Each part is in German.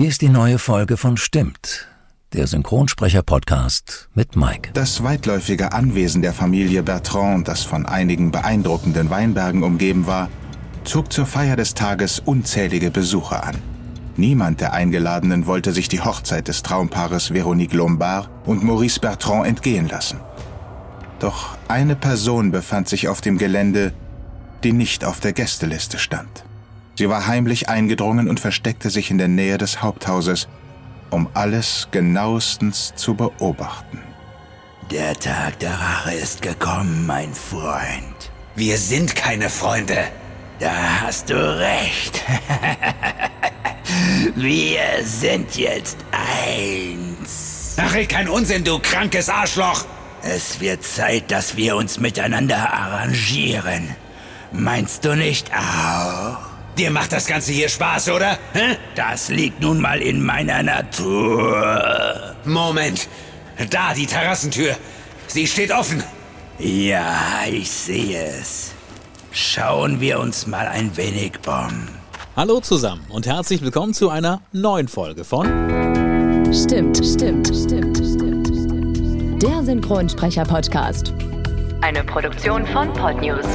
Hier ist die neue Folge von Stimmt, der Synchronsprecher-Podcast mit Mike. Das weitläufige Anwesen der Familie Bertrand, das von einigen beeindruckenden Weinbergen umgeben war, zog zur Feier des Tages unzählige Besucher an. Niemand der Eingeladenen wollte sich die Hochzeit des Traumpaares Veronique Lombard und Maurice Bertrand entgehen lassen. Doch eine Person befand sich auf dem Gelände, die nicht auf der Gästeliste stand. Sie war heimlich eingedrungen und versteckte sich in der Nähe des Haupthauses, um alles genauestens zu beobachten. Der Tag der Rache ist gekommen, mein Freund. Wir sind keine Freunde. Da hast du recht. Wir sind jetzt eins. Ach, red kein Unsinn, du krankes Arschloch! Es wird Zeit, dass wir uns miteinander arrangieren. Meinst du nicht auch? Dir macht das Ganze hier Spaß, oder? Hä? Das liegt nun mal in meiner Natur. Moment. Da, die Terrassentür. Sie steht offen. Ja, ich sehe es. Schauen wir uns mal ein wenig um. Hallo zusammen und herzlich willkommen zu einer neuen Folge von Stimmt, stimmt, stimmt, stimmt, stimmt. Der Synchronsprecher-Podcast. Eine Produktion von Podnews.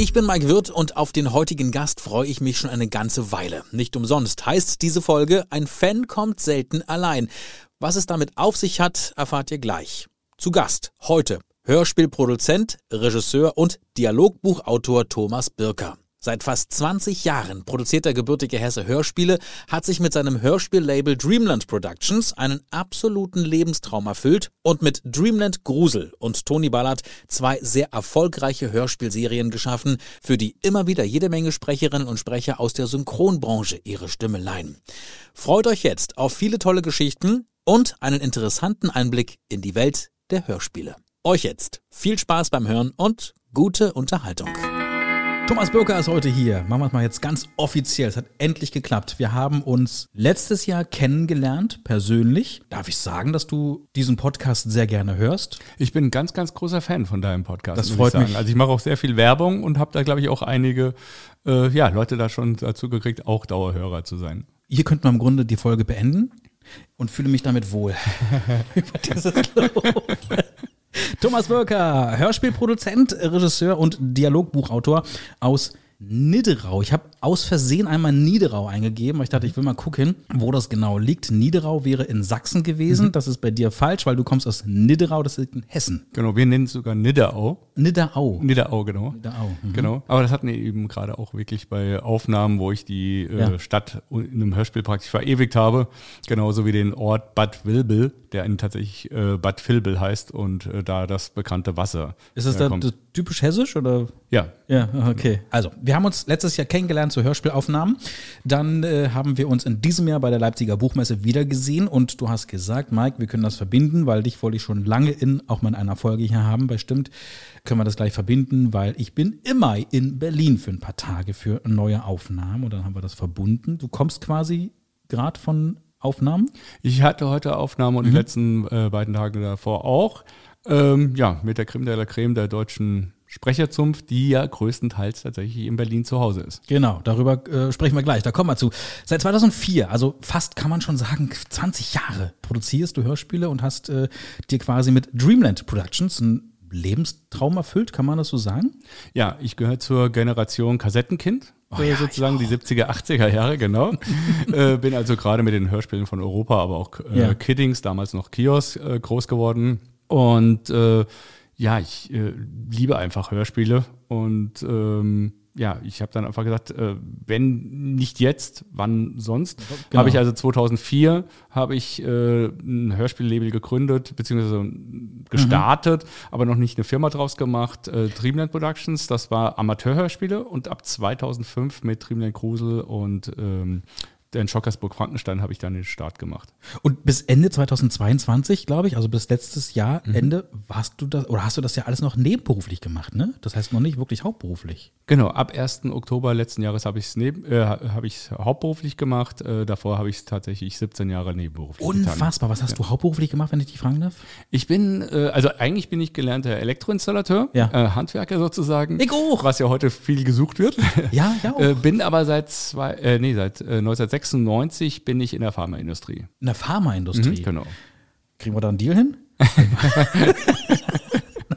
Ich bin Mike Wirth und auf den heutigen Gast freue ich mich schon eine ganze Weile. Nicht umsonst heißt diese Folge Ein Fan kommt selten allein. Was es damit auf sich hat, erfahrt ihr gleich. Zu Gast heute Hörspielproduzent, Regisseur und Dialogbuchautor Thomas Birker. Seit fast 20 Jahren produziert der gebürtige Hesse Hörspiele, hat sich mit seinem Hörspiellabel Dreamland Productions einen absoluten Lebenstraum erfüllt und mit Dreamland Grusel und Tony Ballard zwei sehr erfolgreiche Hörspielserien geschaffen, für die immer wieder jede Menge Sprecherinnen und Sprecher aus der Synchronbranche ihre Stimme leihen. Freut euch jetzt auf viele tolle Geschichten und einen interessanten Einblick in die Welt der Hörspiele. Euch jetzt viel Spaß beim Hören und gute Unterhaltung. Thomas Birker ist heute hier. Machen wir es mal jetzt ganz offiziell. Es hat endlich geklappt. Wir haben uns letztes Jahr kennengelernt, persönlich. Darf ich sagen, dass du diesen Podcast sehr gerne hörst? Ich bin ein ganz, ganz großer Fan von deinem Podcast. Das freut mich. Also ich mache auch sehr viel Werbung und habe da, glaube ich, auch einige äh, ja, Leute da schon dazu gekriegt, auch Dauerhörer zu sein. Hier könnte man im Grunde die Folge beenden und fühle mich damit wohl. Über dieses Lob. Thomas Wirker, Hörspielproduzent, Regisseur und Dialogbuchautor aus Niederau. Ich habe aus Versehen einmal Niederau eingegeben, weil ich dachte, ich will mal gucken, wo das genau liegt. Niederau wäre in Sachsen gewesen. Mhm. Das ist bei dir falsch, weil du kommst aus Niederau, das liegt in Hessen. Genau, wir nennen es sogar Niederau. Niederau. Niederau, genau. Niederau. Mhm. Genau. Aber das hatten wir eben gerade auch wirklich bei Aufnahmen, wo ich die äh, Ja. Stadt in einem Hörspiel praktisch verewigt habe. Genauso wie den Ort Bad Wilbel, der in tatsächlich äh, Bad Vilbel heißt und äh, da das bekannte Wasser. Ist das äh, da kommt. typisch hessisch oder? Ja, Ja, okay. Also, wir haben uns letztes Jahr kennengelernt zu Hörspielaufnahmen. Dann äh, haben wir uns in diesem Jahr bei der Leipziger Buchmesse wiedergesehen und du hast gesagt, Mike, wir können das verbinden, weil dich wollte ich schon lange in, auch mal in einer Folge hier haben, bestimmt. Können wir das gleich verbinden, weil ich bin immer in Berlin für ein paar Tage für neue Aufnahmen und dann haben wir das verbunden. Du kommst quasi gerade von Aufnahmen? Ich hatte heute Aufnahme und die letzten äh, beiden Tage davor auch. Ähm, ja, mit der Creme de la Creme der deutschen Sprecherzunft, die ja größtenteils tatsächlich in Berlin zu Hause ist. Genau, darüber äh, sprechen wir gleich. Da kommen wir zu. Seit 2004, also fast kann man schon sagen, 20 Jahre produzierst du Hörspiele und hast äh, dir quasi mit Dreamland Productions einen Lebenstraum erfüllt, kann man das so sagen? Ja, ich gehöre zur Generation Kassettenkind. Oh ja, sozusagen die 70er, 80er Jahre, genau. äh, bin also gerade mit den Hörspielen von Europa, aber auch äh, Ja. Kiddings, damals noch Kiosk, äh, groß geworden. Und äh, ja, ich äh, liebe einfach Hörspiele und ähm, ja, ich habe dann einfach gesagt, äh, wenn nicht jetzt, wann sonst? Genau. Habe ich also 2004 habe ich äh, ein Hörspiellabel gegründet beziehungsweise gestartet, aber noch nicht eine Firma draus gemacht. Äh, Dreamland Productions, das war Amateurhörspiele und ab 2005 mit Dreamland Grusel und ähm, in Schockersburg-Frankenstein habe ich dann den Start gemacht. Und bis Ende 2022, glaube ich, also bis letztes Jahr, mhm. Ende, warst du das, oder hast du das ja alles noch nebenberuflich gemacht, ne? Das heißt noch nicht wirklich hauptberuflich. Genau, ab 1. Oktober letzten Jahres habe ich es äh, hab hauptberuflich gemacht. Äh, davor habe ich es tatsächlich 17 Jahre nebenberuflich Unfassbar. Getan. Was hast ja. du hauptberuflich gemacht, wenn ich dich fragen darf? Ich bin, äh, also eigentlich bin ich gelernter Elektroinstallateur, ja. Äh, Handwerker sozusagen. Ich auch. Was ja heute viel gesucht wird. Ja, ja. Auch. Äh, bin aber seit zwei, äh, nee, seit 1996 bin ich in der Pharmaindustrie. In der Pharmaindustrie? Mhm, genau. Kriegen wir da einen Deal hin?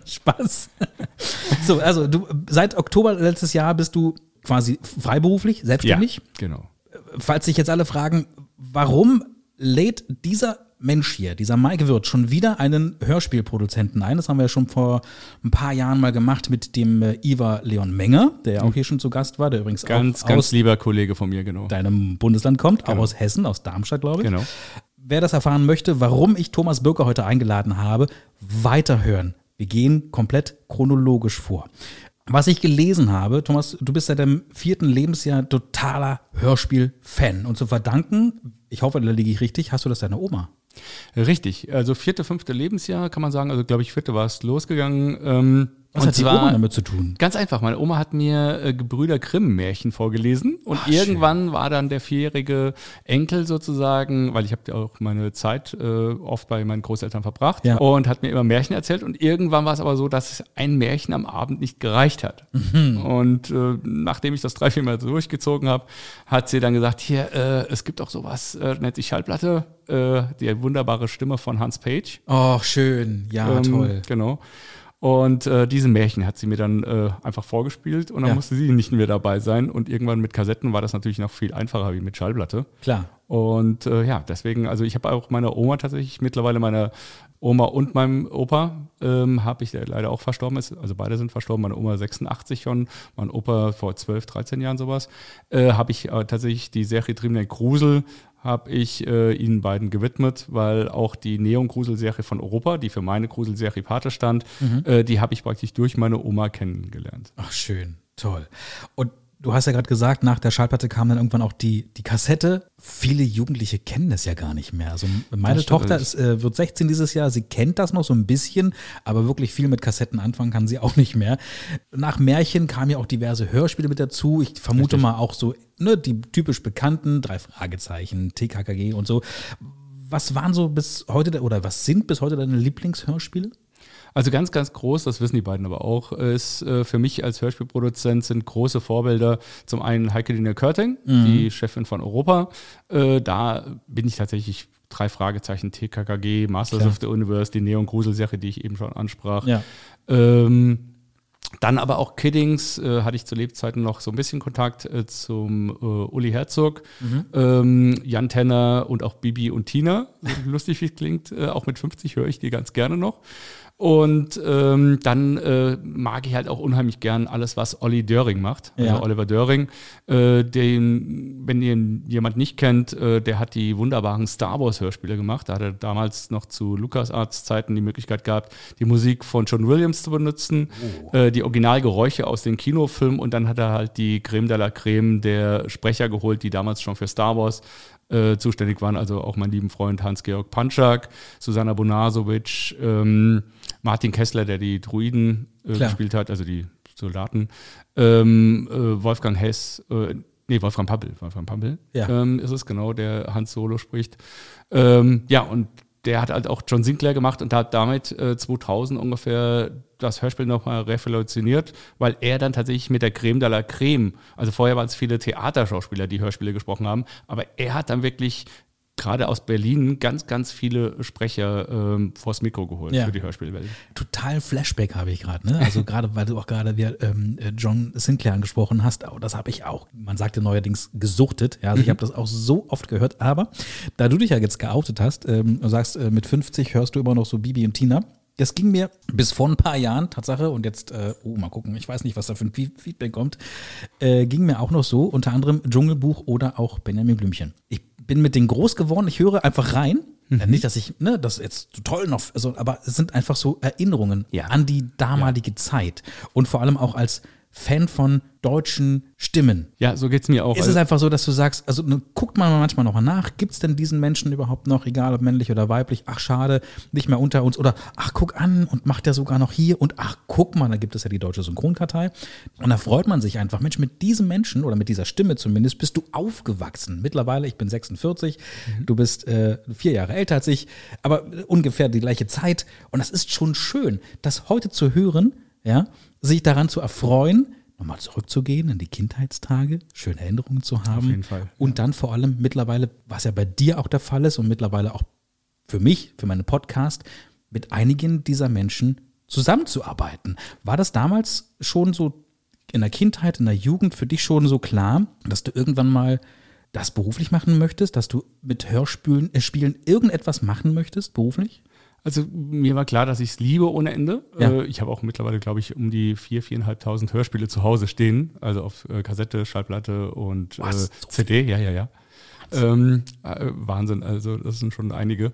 Spaß. So, also du seit Oktober letztes Jahr bist du quasi freiberuflich, selbstständig. Ja, genau. Falls sich jetzt alle fragen, warum lädt dieser Mensch hier, dieser Mike Wirth, schon wieder einen Hörspielproduzenten ein. Das haben wir ja schon vor ein paar Jahren mal gemacht mit dem äh, Ivar Leon Menger, der auch hier schon zu Gast war, der übrigens ganz, auch ganz lieber Kollege von mir, genau. Deinem Bundesland kommt, genau. auch aus Hessen, aus Darmstadt, glaube ich. Genau. Wer das erfahren möchte, warum ich Thomas Birker heute eingeladen habe, weiterhören. Wir gehen komplett chronologisch vor. Was ich gelesen habe, Thomas, du bist seit deinem vierten Lebensjahr totaler Hörspiel-Fan. Und zu verdanken, ich hoffe, da liege ich richtig, hast du das deiner Oma? Richtig, also vierte, fünfte Lebensjahr kann man sagen, also glaube ich, vierte war es losgegangen. Ähm, was hat die Oma damit zu tun? Ganz einfach. Meine Oma hat mir äh, Gebrüder Grimm Märchen vorgelesen und Ach, irgendwann schön. war dann der vierjährige Enkel sozusagen, weil ich habe ja auch meine Zeit äh, oft bei meinen Großeltern verbracht ja. und hat mir immer Märchen erzählt und irgendwann war es aber so, dass ein Märchen am Abend nicht gereicht hat. Mhm. Und äh, nachdem ich das drei, vier Mal durchgezogen habe, hat sie dann gesagt, hier, äh, es gibt auch sowas, äh, nennt sich Schallplatte, äh, die wunderbare Stimme von Hans Page. Oh, schön. Ja, ähm, toll. Genau. Und äh, diese Märchen hat sie mir dann äh, einfach vorgespielt und dann ja. musste sie nicht mehr dabei sein. Und irgendwann mit Kassetten war das natürlich noch viel einfacher wie mit Schallplatte. Klar. Und äh, ja, deswegen, also ich habe auch meiner Oma tatsächlich mittlerweile meine Oma und meinem Opa ähm, habe ich, der leider auch verstorben ist, also beide sind verstorben, meine Oma 86 schon, mein Opa vor 12, 13 Jahren sowas, äh, habe ich äh, tatsächlich die Serie Dreamland Grusel habe ich äh, ihnen beiden gewidmet, weil auch die Neon-Grusel-Serie von Europa, die für meine Gruselserie Pate stand, mhm. äh, die habe ich praktisch durch meine Oma kennengelernt. Ach, schön, toll. Und Du hast ja gerade gesagt, nach der Schallplatte kam dann irgendwann auch die, die Kassette. Viele Jugendliche kennen das ja gar nicht mehr. Also meine Tochter ist, äh, wird 16 dieses Jahr, sie kennt das noch so ein bisschen, aber wirklich viel mit Kassetten anfangen kann sie auch nicht mehr. Nach Märchen kamen ja auch diverse Hörspiele mit dazu. Ich vermute Richtig. mal auch so ne, die typisch bekannten, drei Fragezeichen, TKKG und so. Was waren so bis heute oder was sind bis heute deine Lieblingshörspiele? Also ganz, ganz groß, das wissen die beiden aber auch, ist äh, für mich als Hörspielproduzent sind große Vorbilder zum einen Heike Dina Körting, mhm. die Chefin von Europa. Äh, da bin ich tatsächlich drei Fragezeichen, TKKG, Masters Klar. of the Universe, die Neon-Grusel-Serie, die ich eben schon ansprach. Ja. Ähm, dann aber auch Kiddings, äh, hatte ich zu Lebzeiten noch so ein bisschen Kontakt äh, zum äh, Uli Herzog, mhm. ähm, Jan Tenner und auch Bibi und Tina, lustig wie es klingt. Äh, auch mit 50 höre ich die ganz gerne noch. Und ähm, dann äh, mag ich halt auch unheimlich gern alles, was Olli Döring macht. Also ja. Oliver Döring, äh, den, wenn ihr jemand nicht kennt, äh, der hat die wunderbaren Star Wars Hörspiele gemacht. Da hat er damals noch zu LucasArts Zeiten die Möglichkeit gehabt, die Musik von John Williams zu benutzen, oh. Äh, die Originalgeräusche aus den Kinofilmen und dann hat er halt die Creme de la Creme der Sprecher geholt, die damals schon für Star Wars äh, zuständig waren, also auch mein lieben Freund Hans-Georg Panczak, Susanna Bonasovic, ähm, Martin Kessler, der die Druiden äh, gespielt hat, also die Soldaten, ähm, äh, Wolfgang Hess, äh, nee, Wolfgang Pappel, Wolfgang Pappel ja. ähm, ist es genau, der Hans Solo spricht. Ähm, ja, und der hat halt auch John Sinclair gemacht und hat damit äh, 2000 ungefähr das Hörspiel nochmal revolutioniert, weil er dann tatsächlich mit der Creme de la Creme, also vorher waren es viele Theaterschauspieler, die Hörspiele gesprochen haben, aber er hat dann wirklich gerade aus Berlin ganz, ganz viele Sprecher ähm, vors Mikro geholt ja. für die Hörspielwelt. Total Flashback habe ich gerade, ne? Also gerade, weil du auch gerade ähm, John Sinclair angesprochen hast, oh, das habe ich auch, man sagte neuerdings gesuchtet, ja, also mhm. ich habe das auch so oft gehört, aber da du dich ja jetzt geoutet hast ähm, und sagst, äh, mit 50 hörst du immer noch so Bibi und Tina, das ging mir bis vor ein paar Jahren, Tatsache, und jetzt, äh, oh, mal gucken, ich weiß nicht, was da für ein Feedback kommt, äh, ging mir auch noch so, unter anderem Dschungelbuch oder auch Benjamin Blümchen. Ich bin mit denen groß geworden, ich höre einfach rein. Mhm. Ja, nicht, dass ich, ne, das jetzt so toll noch, also, aber es sind einfach so Erinnerungen ja. an die damalige. Zeit. Und vor allem auch als Fan von deutschen Stimmen. Ja, so geht es mir auch. Ist es einfach so, dass du sagst, also ne, guckt man manchmal nochmal nach, gibt es denn diesen Menschen überhaupt noch, egal ob männlich oder weiblich, ach schade, nicht mehr unter uns oder ach guck an und macht der sogar noch hier und ach guck mal, da gibt es ja die deutsche Synchronkartei und da freut man sich einfach, Mensch, mit diesem Menschen oder mit dieser Stimme zumindest bist du aufgewachsen. Mittlerweile, ich bin 46, mhm. du bist äh, vier Jahre älter als ich, aber ungefähr die gleiche Zeit und das ist schon schön, das heute zu hören, ja, sich daran zu erfreuen, nochmal zurückzugehen in die Kindheitstage, schöne Erinnerungen zu haben. Auf jeden Fall. Und dann vor allem mittlerweile, was ja bei dir auch der Fall ist und mittlerweile auch für mich, für meinen Podcast, mit einigen dieser Menschen zusammenzuarbeiten. War das damals schon so in der Kindheit, in der Jugend für dich schon so klar, dass du irgendwann mal das beruflich machen möchtest, dass du mit Hörspielen äh, Spielen irgendetwas machen möchtest, beruflich? Also mir war klar, dass ich es liebe ohne Ende. Ja. Äh, ich habe auch mittlerweile, glaube ich, um die 4.000, 4.500 Hörspiele zu Hause stehen. Also auf äh, Kassette, Schallplatte und äh, CD. Ja, ja, ja. Ähm, äh, Wahnsinn, also das sind schon einige.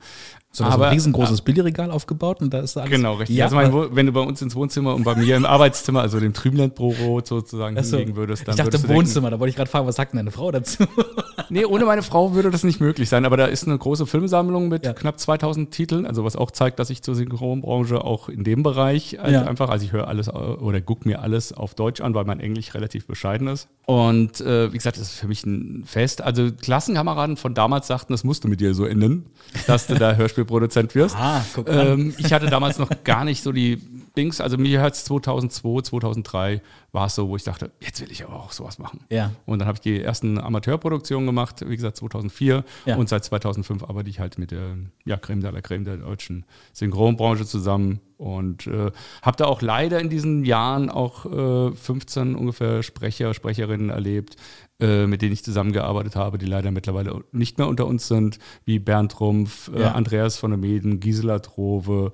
So, aber, ein riesengroßes Billigregal aufgebaut und da ist alles. Genau, richtig. Ja, also mein, wenn du bei uns ins Wohnzimmer und bei mir im Arbeitszimmer, also dem Trümland-Büro sozusagen also, hinlegen würdest, dann Ich dachte Wohnzimmer, denken, da wollte ich gerade fragen, was sagt denn deine Frau dazu? nee, ohne meine Frau würde das nicht möglich sein, aber da ist eine große Filmsammlung mit ja. knapp 2000 Titeln, also was auch zeigt, dass ich zur Synchronbranche auch in dem Bereich halt ja. einfach, also ich höre alles oder gucke mir alles auf Deutsch an, weil mein Englisch relativ bescheiden ist. Und äh, wie gesagt, das ist für mich ein Fest. Also Klassenkameraden von damals sagten, das musst du mit dir so enden, dass du da Hörspielproduzent wirst. Ah, guck ähm, ich hatte damals noch gar nicht so die Dings, also mir hat es 2002, 2003 war es so, wo ich dachte, jetzt will ich aber auch sowas machen. Ja. Und dann habe ich die ersten Amateurproduktionen gemacht, wie gesagt 2004 ja. und seit 2005 arbeite ich halt mit der ja, Creme de la Creme der deutschen Synchronbranche zusammen und äh, habe da auch leider in diesen Jahren auch äh, 15 ungefähr Sprecher, Sprecherinnen erlebt, äh, mit denen ich zusammengearbeitet habe, die leider mittlerweile nicht mehr unter uns sind, wie Bernd Rumpf, äh, ja. Andreas von der Meden, Gisela Trove,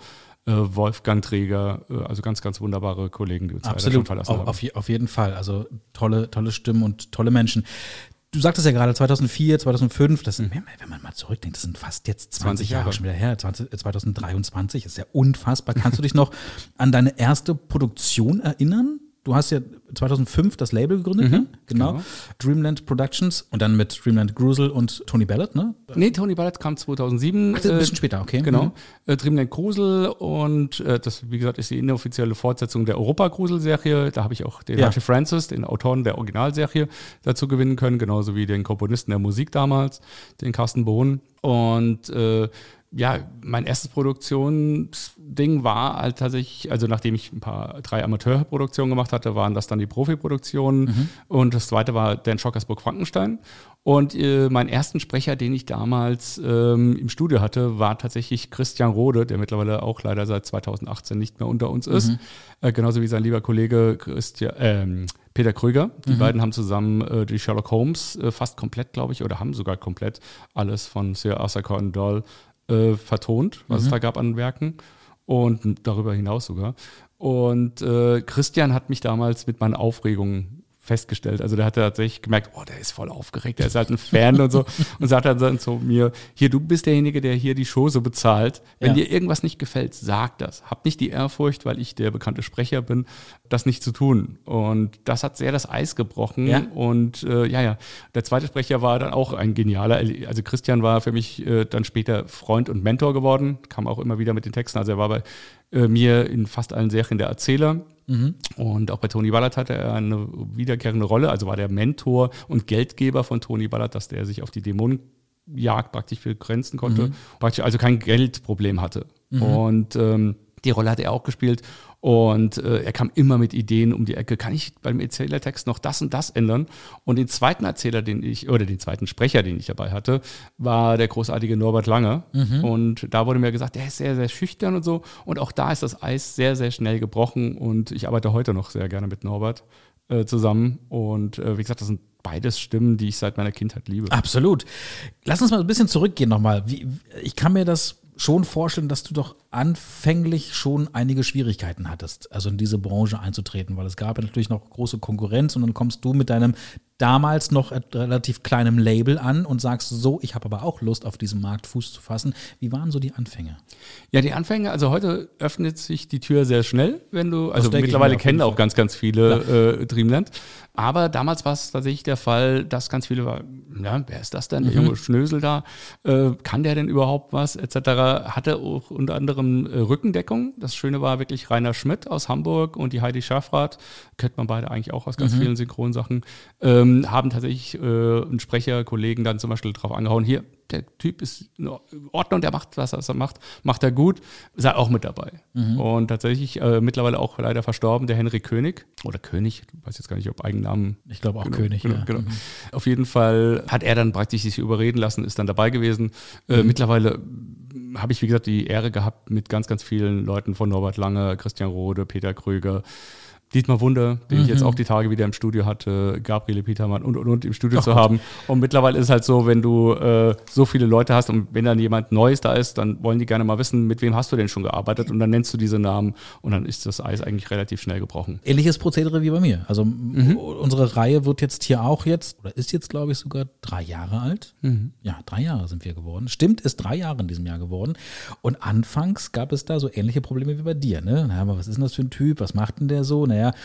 äh, Wolfgang Träger, äh, also ganz, ganz wunderbare Kollegen, die uns Absolut, schon verlassen auf, haben. Auf, auf jeden Fall, also tolle, tolle Stimmen und tolle Menschen. Du sagtest ja gerade 2004, 2005, das sind, wenn man mal zurückdenkt, das sind fast jetzt 20, 20 Jahre. Jahre schon wieder her, 20, 2023, das ist ja unfassbar. Kannst du dich noch an deine erste Produktion erinnern? Du hast ja 2005 das Label gegründet, mhm, ne? genau. genau. Dreamland Productions und dann mit Dreamland Grusel und Tony Ballard, ne? Nee, Tony Ballard kam 2007. Ach, ein bisschen äh, später, okay. Genau. Mhm. Äh, Dreamland Grusel und äh, das, wie gesagt, ist die inoffizielle Fortsetzung der Europa-Grusel-Serie. Da habe ich auch den ja. Archie Francis, den Autoren der Originalserie, dazu gewinnen können, genauso wie den Komponisten der Musik damals, den Carsten Bohn. Und äh, ja, mein erstes Produktionsding war halt tatsächlich, also nachdem ich ein paar, drei Amateurproduktionen gemacht hatte, waren das dann die Profiproduktionen. Mhm. Und das zweite war Dan Schockersburg Frankenstein. Und äh, mein ersten Sprecher, den ich damals ähm, im Studio hatte, war tatsächlich Christian Rode, der mittlerweile auch leider seit 2018 nicht mehr unter uns ist. Mhm. Äh, genauso wie sein lieber Kollege Christian, ähm, Peter Krüger. Die mhm. beiden haben zusammen äh, die Sherlock Holmes äh, fast komplett, glaube ich, oder haben sogar komplett alles von Sir Arthur Conan Doyle äh, vertont, was mhm. es da gab an Werken und darüber hinaus sogar. Und äh, Christian hat mich damals mit meinen Aufregungen festgestellt. Also der hat tatsächlich gemerkt, oh, der ist voll aufgeregt, der ist halt ein Fan und so. Und sagt dann zu mir, hier, du bist derjenige, der hier die Show so bezahlt. Wenn ja. dir irgendwas nicht gefällt, sag das. Hab nicht die Ehrfurcht, weil ich der bekannte Sprecher bin, das nicht zu tun. Und das hat sehr das Eis gebrochen. Ja. Und äh, ja, ja, der zweite Sprecher war dann auch ein genialer. Also Christian war für mich äh, dann später Freund und Mentor geworden, kam auch immer wieder mit den Texten. Also er war bei äh, mir in fast allen Serien der Erzähler. Mhm. Und auch bei Tony Ballard hatte er eine wiederkehrende Rolle, also war der Mentor und Geldgeber von Tony Ballard, dass der sich auf die Dämonenjagd praktisch begrenzen konnte, mhm. praktisch also kein Geldproblem hatte. Mhm. Und ähm, die Rolle hat er auch gespielt. Und äh, er kam immer mit Ideen um die Ecke. Kann ich beim Erzählertext noch das und das ändern? Und den zweiten Erzähler, den ich, oder den zweiten Sprecher, den ich dabei hatte, war der großartige Norbert Lange. Mhm. Und da wurde mir gesagt, der ist sehr, sehr schüchtern und so. Und auch da ist das Eis sehr, sehr schnell gebrochen. Und ich arbeite heute noch sehr gerne mit Norbert äh, zusammen. Und äh, wie gesagt, das sind beides Stimmen, die ich seit meiner Kindheit liebe. Absolut. Lass uns mal ein bisschen zurückgehen nochmal. Ich kann mir das schon vorstellen, dass du doch anfänglich schon einige Schwierigkeiten hattest, also in diese Branche einzutreten, weil es gab ja natürlich noch große Konkurrenz und dann kommst du mit deinem damals noch relativ kleinem Label an und sagst so, ich habe aber auch Lust auf diesem Markt Fuß zu fassen. Wie waren so die Anfänge? Ja, die Anfänge, also heute öffnet sich die Tür sehr schnell, wenn du, also mittlerweile kennen auch ganz, ganz viele äh, Dreamland. Aber damals war es tatsächlich der Fall, dass ganz viele waren, ja, wer ist das denn, der mhm. junge Schnösel da? Äh, kann der denn überhaupt was? Etc. Hatte auch unter anderem äh, Rückendeckung. Das Schöne war wirklich Rainer Schmidt aus Hamburg und die Heidi Schafrath, kennt man beide eigentlich auch aus ganz mhm. vielen Synchronsachen, ähm, haben tatsächlich äh, einen Sprecherkollegen dann zum Beispiel drauf angehauen, hier, der Typ ist in Ordnung, der macht, was er macht, macht er gut, sei auch mit dabei. Mhm. Und tatsächlich äh, mittlerweile auch leider verstorben, der Henry König oder König, ich weiß jetzt gar nicht, ob Eigennamen. Ich glaube auch genau, König. Genau, ja. genau. Mhm. Auf jeden Fall hat er dann praktisch sich überreden lassen, ist dann dabei gewesen. Äh, mhm. Mittlerweile habe ich, wie gesagt, die Ehre gehabt, mit ganz, ganz vielen Leuten von Norbert Lange, Christian Rode, Peter Krüger, Dietmar Wunder, den mhm. ich jetzt mhm. auch die Tage wieder im Studio hatte, Gabriele Petermann und, und, und im Studio Ach, zu haben. Und mittlerweile ist es halt so, wenn du äh, so viele Leute hast und wenn dann jemand Neues da ist, dann wollen die gerne mal wissen, mit wem hast du denn schon gearbeitet und dann nennst du diese Namen und dann ist das Eis eigentlich relativ schnell gebrochen. Ähnliches Prozedere wie bei mir. Also mhm. unsere Reihe wird jetzt hier auch jetzt, oder ist jetzt glaube ich sogar drei Jahre alt. Mhm. Ja, drei Jahre sind wir geworden. Stimmt, ist drei Jahre in diesem Jahr geworden. Und anfangs gab es da so ähnliche Probleme wie bei dir. Ne? Na, aber was ist denn das für ein Typ? Was macht denn der so? Naja, naja,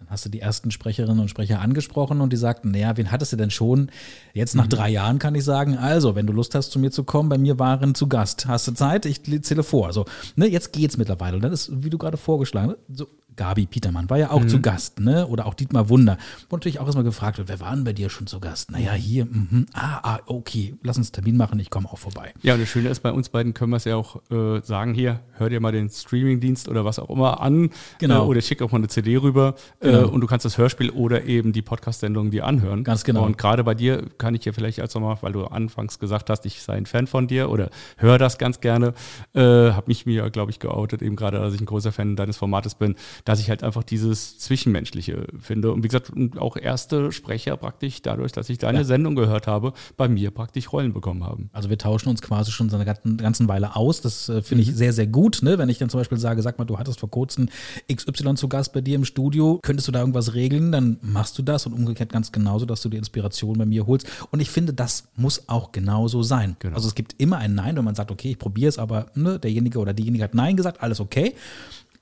dann hast du die ersten Sprecherinnen und Sprecher angesprochen und die sagten, naja, wen hattest du denn schon? Jetzt nach mhm. drei Jahren kann ich sagen, also, wenn du Lust hast, zu mir zu kommen, bei mir waren zu Gast. Hast du Zeit? Ich zähle vor. Also, ne, jetzt geht's mittlerweile. Und dann ist, wie du gerade vorgeschlagen hast, so Gabi Petermann war ja auch mhm. zu Gast, ne? Oder auch Dietmar Wunder. Wo natürlich auch erstmal gefragt wird, wer war denn bei dir schon zu Gast? Naja, hier, mh, ah, ah, okay, lass uns Termin machen, ich komme auch vorbei. Ja, und das Schöne ist, bei uns beiden können wir es ja auch äh, sagen, hier, hör dir mal den Streamingdienst oder was auch immer an. Genau. Äh, oder schick auch mal eine CD rüber äh, genau. und du kannst das Hörspiel oder eben die Podcast-Sendung dir anhören. Ganz genau. Und gerade bei dir kann ich ja vielleicht als nochmal, weil du anfangs gesagt hast, ich sei ein Fan von dir oder höre das ganz gerne, äh, habe mich mir, glaube ich, geoutet, eben gerade, dass ich ein großer Fan deines Formates bin, dass ich halt einfach diese dieses Zwischenmenschliche finde. Und wie gesagt, auch erste Sprecher praktisch dadurch, dass ich deine ja. Sendung gehört habe, bei mir praktisch Rollen bekommen haben. Also wir tauschen uns quasi schon seit einer ganzen Weile aus. Das äh, finde ich mhm. sehr, sehr gut. Ne? Wenn ich dann zum Beispiel sage, sag mal, du hattest vor kurzem XY zu Gast bei dir im Studio, könntest du da irgendwas regeln, dann machst du das und umgekehrt ganz genauso, dass du die Inspiration bei mir holst. Und ich finde, das muss auch genauso sein. Genau. Also es gibt immer ein Nein, wenn man sagt, okay, ich probiere es, aber ne, derjenige oder diejenige hat Nein gesagt, alles okay.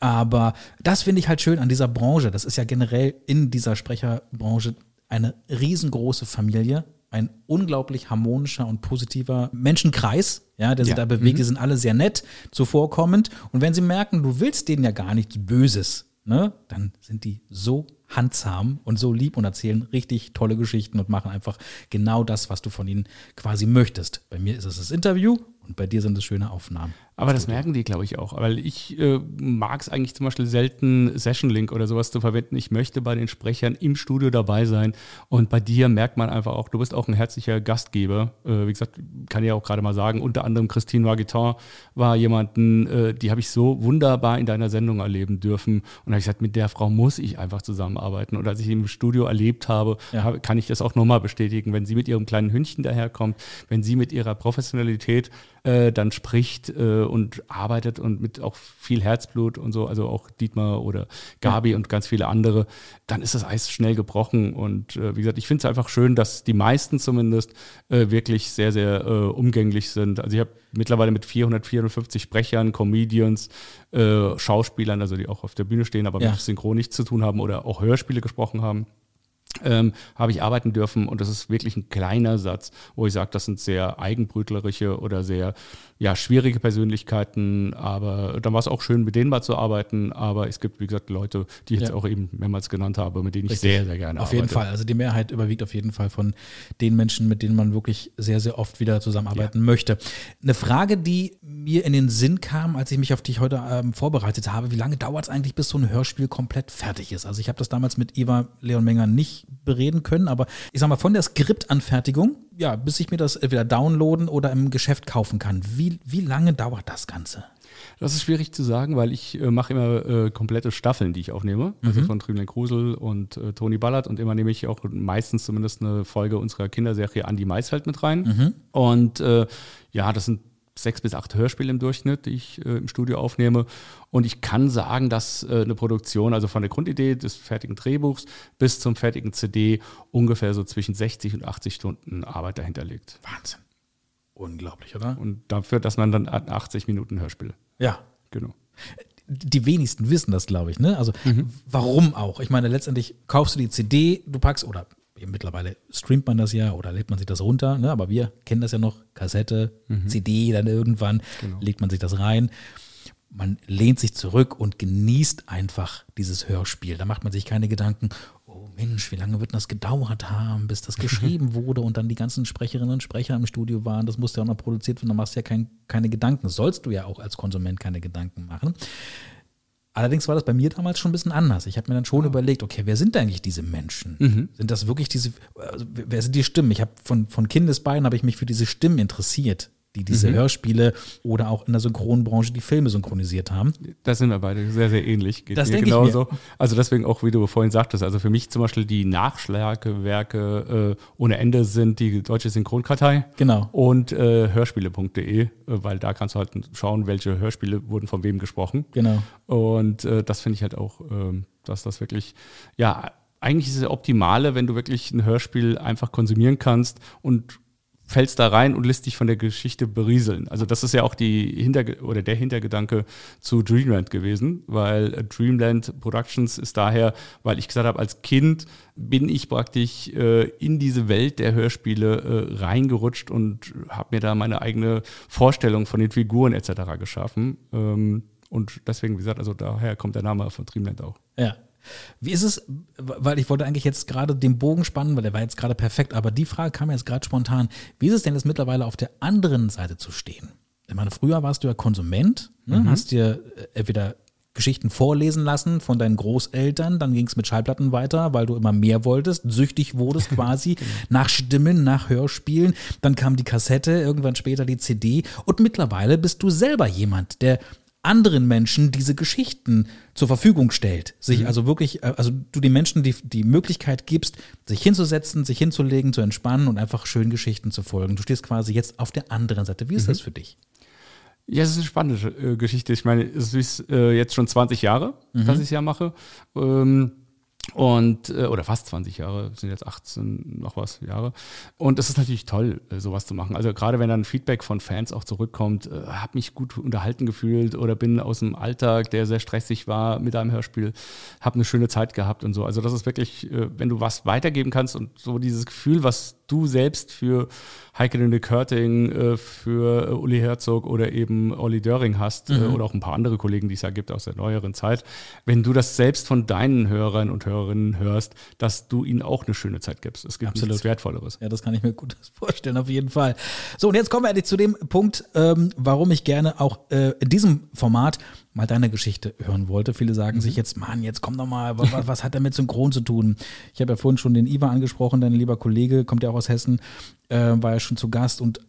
Aber das finde ich halt schön an dieser Branche. Das ist ja generell in dieser Sprecherbranche eine riesengroße Familie, ein unglaublich harmonischer und positiver Menschenkreis, ja, der sich da bewegt. Mhm. Die sind alle sehr nett, zuvorkommend. Und wenn sie merken, du willst denen ja gar nichts Böses, ne, dann sind die so handsam und so lieb und erzählen richtig tolle Geschichten und machen einfach genau das, was du von ihnen quasi möchtest. Bei mir ist es das Interview und bei dir sind es schöne Aufnahmen. Aber das merken die, glaube ich, auch. Weil ich äh, mag es eigentlich zum Beispiel selten, Session Link oder sowas zu verwenden. Ich möchte bei den Sprechern im Studio dabei sein. Und bei dir merkt man einfach auch, du bist auch ein herzlicher Gastgeber. Äh, wie gesagt, kann ich auch gerade mal sagen, unter anderem Christine Marguiton war jemanden, äh, die habe ich so wunderbar in deiner Sendung erleben dürfen. Und da habe ich gesagt, mit der Frau muss ich einfach zusammenarbeiten. Und als ich im Studio erlebt habe, ja. kann ich das auch nochmal bestätigen. Wenn sie mit ihrem kleinen Hündchen daherkommt, wenn sie mit ihrer Professionalität äh, dann spricht äh, und arbeitet und mit auch viel Herzblut und so, also auch Dietmar oder Gabi ja. und ganz viele andere, dann ist das Eis schnell gebrochen. Und äh, wie gesagt, ich finde es einfach schön, dass die meisten zumindest äh, wirklich sehr, sehr äh, umgänglich sind. Also ich habe mittlerweile mit 400, 450 Sprechern, Comedians, äh, Schauspielern, also die auch auf der Bühne stehen, aber ja. mit Synchron nichts zu tun haben oder auch Hörspiele gesprochen haben ähm, habe ich arbeiten dürfen und das ist wirklich ein kleiner Satz, wo ich sage, das sind sehr eigenbrötlerische oder sehr ja, schwierige Persönlichkeiten, aber dann war es auch schön, mit denen mal zu arbeiten, aber es gibt, wie gesagt, Leute, die ich jetzt ja. auch eben mehrmals genannt habe, mit denen ich Richtig. sehr, sehr gerne auf arbeite. Auf jeden Fall, also die Mehrheit überwiegt auf jeden Fall von den Menschen, mit denen man wirklich sehr, sehr oft wieder zusammenarbeiten ja. möchte. Eine Frage, die mir in den Sinn kam, als ich mich auf dich heute ähm, vorbereitet habe, wie lange dauert es eigentlich, bis so ein Hörspiel komplett fertig ist? Also ich habe das damals mit Eva Leon Menger nicht bereden können, aber ich sag mal, von der Skriptanfertigung, ja, bis ich mir das entweder downloaden oder im Geschäft kaufen kann. Wie, wie lange dauert das Ganze? Das ist schwierig zu sagen, weil ich äh, mache immer äh, komplette Staffeln, die ich aufnehme. Also mhm. Also von Trümlein Krusel und äh, Toni Ballard. Und immer nehme ich auch meistens zumindest eine Folge unserer Kinderserie Andi Maisfeld mit rein. Mhm. Und äh, ja, das sind sechs bis acht Hörspiele im Durchschnitt, die ich äh, im Studio aufnehme. Und ich kann sagen, dass äh, eine Produktion, also von der Grundidee des fertigen Drehbuchs bis zum fertigen CD, ungefähr so zwischen 60 und 80 Stunden Arbeit dahinter liegt. Wahnsinn. Unglaublich, oder? Und dafür, dass man dann 80 Minuten Hörspiel. Ja. Genau. Die wenigsten wissen das, glaube ich. Ne? Also warum auch? Ich meine, letztendlich kaufst du die CD, du packst, oder mittlerweile streamt man das ja oder lädt man sich das runter, ne? aber wir kennen das ja noch, Kassette, CD, dann irgendwann legt man sich das rein. Man lehnt sich zurück und genießt einfach dieses Hörspiel. Da macht man sich keine Gedanken, oh Mensch, wie lange wird das gedauert haben, bis das geschrieben wurde und dann die ganzen Sprecherinnen und Sprecher im Studio waren. Das musste ja auch noch produziert werden, da machst du ja kein, keine Gedanken. Sollst du ja auch als Konsument keine Gedanken machen. Allerdings war das bei mir damals schon ein bisschen anders. Ich habe mir dann schon überlegt, okay, wer sind eigentlich diese Menschen? Sind das wirklich diese, also wer sind die Stimmen? Ich habe von, von Kindesbeinen habe ich mich für diese Stimmen interessiert, die diese Hörspiele oder auch in der Synchronbranche die Filme synchronisiert haben. Da sind wir beide sehr, sehr ähnlich. Geht Das mir denke ich genauso. Also deswegen auch, wie du vorhin sagtest, also für mich zum Beispiel die Nachschlagewerke äh, ohne Ende sind die Deutsche Synchronkartei Genau. und äh, hörspiele.de, äh, weil da kannst du halt schauen, welche Hörspiele wurden von wem gesprochen. Genau. Und äh, das finde ich halt auch, ähm, dass das wirklich, ja, eigentlich ist es das Optimale, wenn du wirklich ein Hörspiel einfach konsumieren kannst und fällst da rein und lässt dich von der Geschichte berieseln. Also das ist ja auch die Hinterge oder der Hintergedanke zu Dreamland gewesen, weil Dreamland Productions ist daher, weil ich gesagt habe, als Kind bin ich praktisch äh, in diese Welt der Hörspiele äh, reingerutscht und habe mir da meine eigene Vorstellung von den Figuren etc. geschaffen. Ähm, und deswegen, wie gesagt, also daher kommt der Name von Dreamland auch. Ja. Wie ist es, weil ich wollte eigentlich jetzt gerade den Bogen spannen, weil der war jetzt gerade perfekt, aber die Frage kam jetzt gerade spontan. Wie ist es denn jetzt mittlerweile auf der anderen Seite zu stehen? Ich meine, früher warst du ja Konsument, ne? hast dir äh, entweder Geschichten vorlesen lassen von deinen Großeltern, dann ging es mit Schallplatten weiter, weil du immer mehr wolltest, süchtig wurdest quasi nach Stimmen, nach Hörspielen, dann kam die Kassette, irgendwann später die CD und mittlerweile bist du selber jemand, der anderen Menschen diese Geschichten zur Verfügung stellt. Sich also wirklich, äh, also du den Menschen die, die Möglichkeit gibst, sich hinzusetzen, sich hinzulegen, zu entspannen und einfach schön Geschichten zu folgen. Du stehst quasi jetzt auf der anderen Seite. Wie ist das für dich? Ja, es ist eine spannende äh, Geschichte. Ich meine, es ist äh, jetzt schon 20 Jahre, dass ich es ja mache. Ähm, und, äh, oder fast 20 Jahre, sind jetzt 18 noch was Jahre. Und es ist natürlich toll, äh, sowas zu machen. Also gerade wenn dann Feedback von Fans auch zurückkommt, äh, habe mich gut unterhalten gefühlt oder bin aus dem Alltag, der sehr stressig war, mit einem Hörspiel, habe eine schöne Zeit gehabt und so. Also das ist wirklich, äh, wenn du was weitergeben kannst und so dieses Gefühl, was du selbst für Heike Linde Körting, äh, für äh, Uli Herzog oder eben Olli Döring hast äh, oder auch ein paar andere Kollegen, die es ja gibt aus der neueren Zeit, wenn du das selbst von deinen Hörern und Hörerinnen hörst, dass du ihnen auch eine schöne Zeit gibst. Es gibt Absolut. nichts Wertvolleres. Ja, das kann ich mir gut vorstellen, auf jeden Fall. So, und jetzt kommen wir endlich zu dem Punkt, ähm, warum ich gerne auch äh, in diesem Format mal deine Geschichte hören wollte. Viele sagen sich jetzt, Mann, jetzt komm doch mal, was, was hat er mit Synchron zu tun? Ich habe ja vorhin schon den Iva angesprochen, dein lieber Kollege, kommt ja auch aus Hessen, äh, war ja schon zu Gast und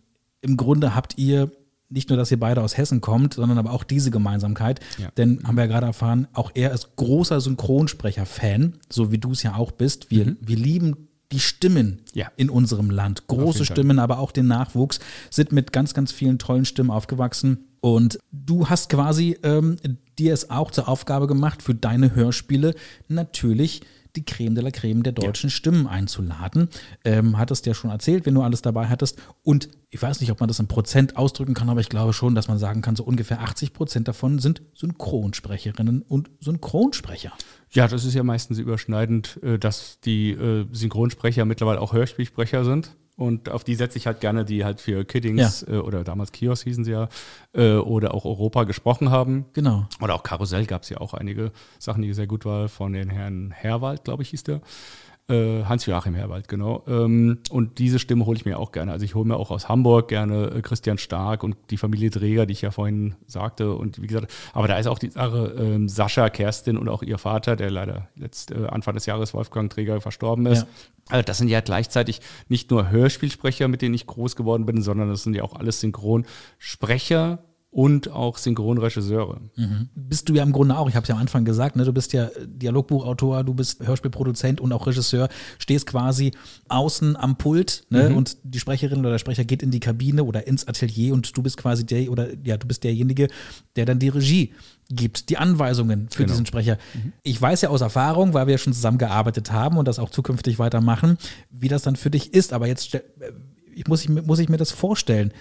im Grunde habt ihr nicht nur, dass ihr beide aus Hessen kommt, sondern aber auch diese Gemeinsamkeit. Ja. Denn haben wir ja gerade erfahren, auch er ist großer Synchronsprecher-Fan, so wie du es ja auch bist. Wir, wir lieben die Stimmen Ja. in unserem Land. Große. Stimmen, aber auch den Nachwuchs, sind mit ganz, ganz vielen tollen Stimmen aufgewachsen. Und du hast quasi ähm, dir es auch zur Aufgabe gemacht, für deine Hörspiele natürlich die Creme de la Creme der deutschen Stimmen einzuladen. Ähm, hattest ja schon erzählt, wenn du alles dabei hattest. Und ich weiß nicht, ob man das in Prozent ausdrücken kann, aber ich glaube schon, dass man sagen kann, so ungefähr 80 Prozent davon sind Synchronsprecherinnen und Synchronsprecher. Ja, das ist ja meistens überschneidend, äh, dass die äh, Synchronsprecher mittlerweile auch Hörspielsprecher sind. Und auf die setze ich halt gerne, die halt für Kiddings äh, oder damals Kiosk hießen sie ja, äh, oder auch Europa gesprochen haben. Genau. Oder auch Karussell gab es ja auch einige Sachen, die sehr gut waren, von den Herrn Herwald, glaube ich, hieß der. Äh, Hans-Joachim Herwald, genau. Ähm, und diese Stimme hole ich mir auch gerne. Also ich hole mir auch aus Hamburg gerne äh, Christian Stark und die Familie Träger, die ich ja vorhin sagte. Und wie gesagt, aber da ist auch die Sache, ähm, Sascha, Kerstin und auch ihr Vater, der leider letzt, äh, Anfang des Jahres Wolfgang Träger verstorben ist. Ja. Also das sind ja gleichzeitig nicht nur Hörspielsprecher, mit denen ich groß geworden bin, sondern das sind ja auch alles Synchronsprecher und auch Synchronregisseure. Mhm. Bist du ja im Grunde auch, ich habe es ja am Anfang gesagt, ne, du bist ja Dialogbuchautor, du bist Hörspielproduzent und auch Regisseur, stehst quasi außen am Pult ne, mhm. und die Sprecherin oder der Sprecher geht in die Kabine oder ins Atelier und du bist quasi der oder ja, du bist derjenige, der dann die Regie gibt, die Anweisungen für genau. diesen Sprecher. Mhm. Ich weiß ja aus Erfahrung, weil wir schon zusammengearbeitet haben und das auch zukünftig weitermachen, wie das dann für dich ist. Aber jetzt ich muss, ich, muss ich mir das vorstellen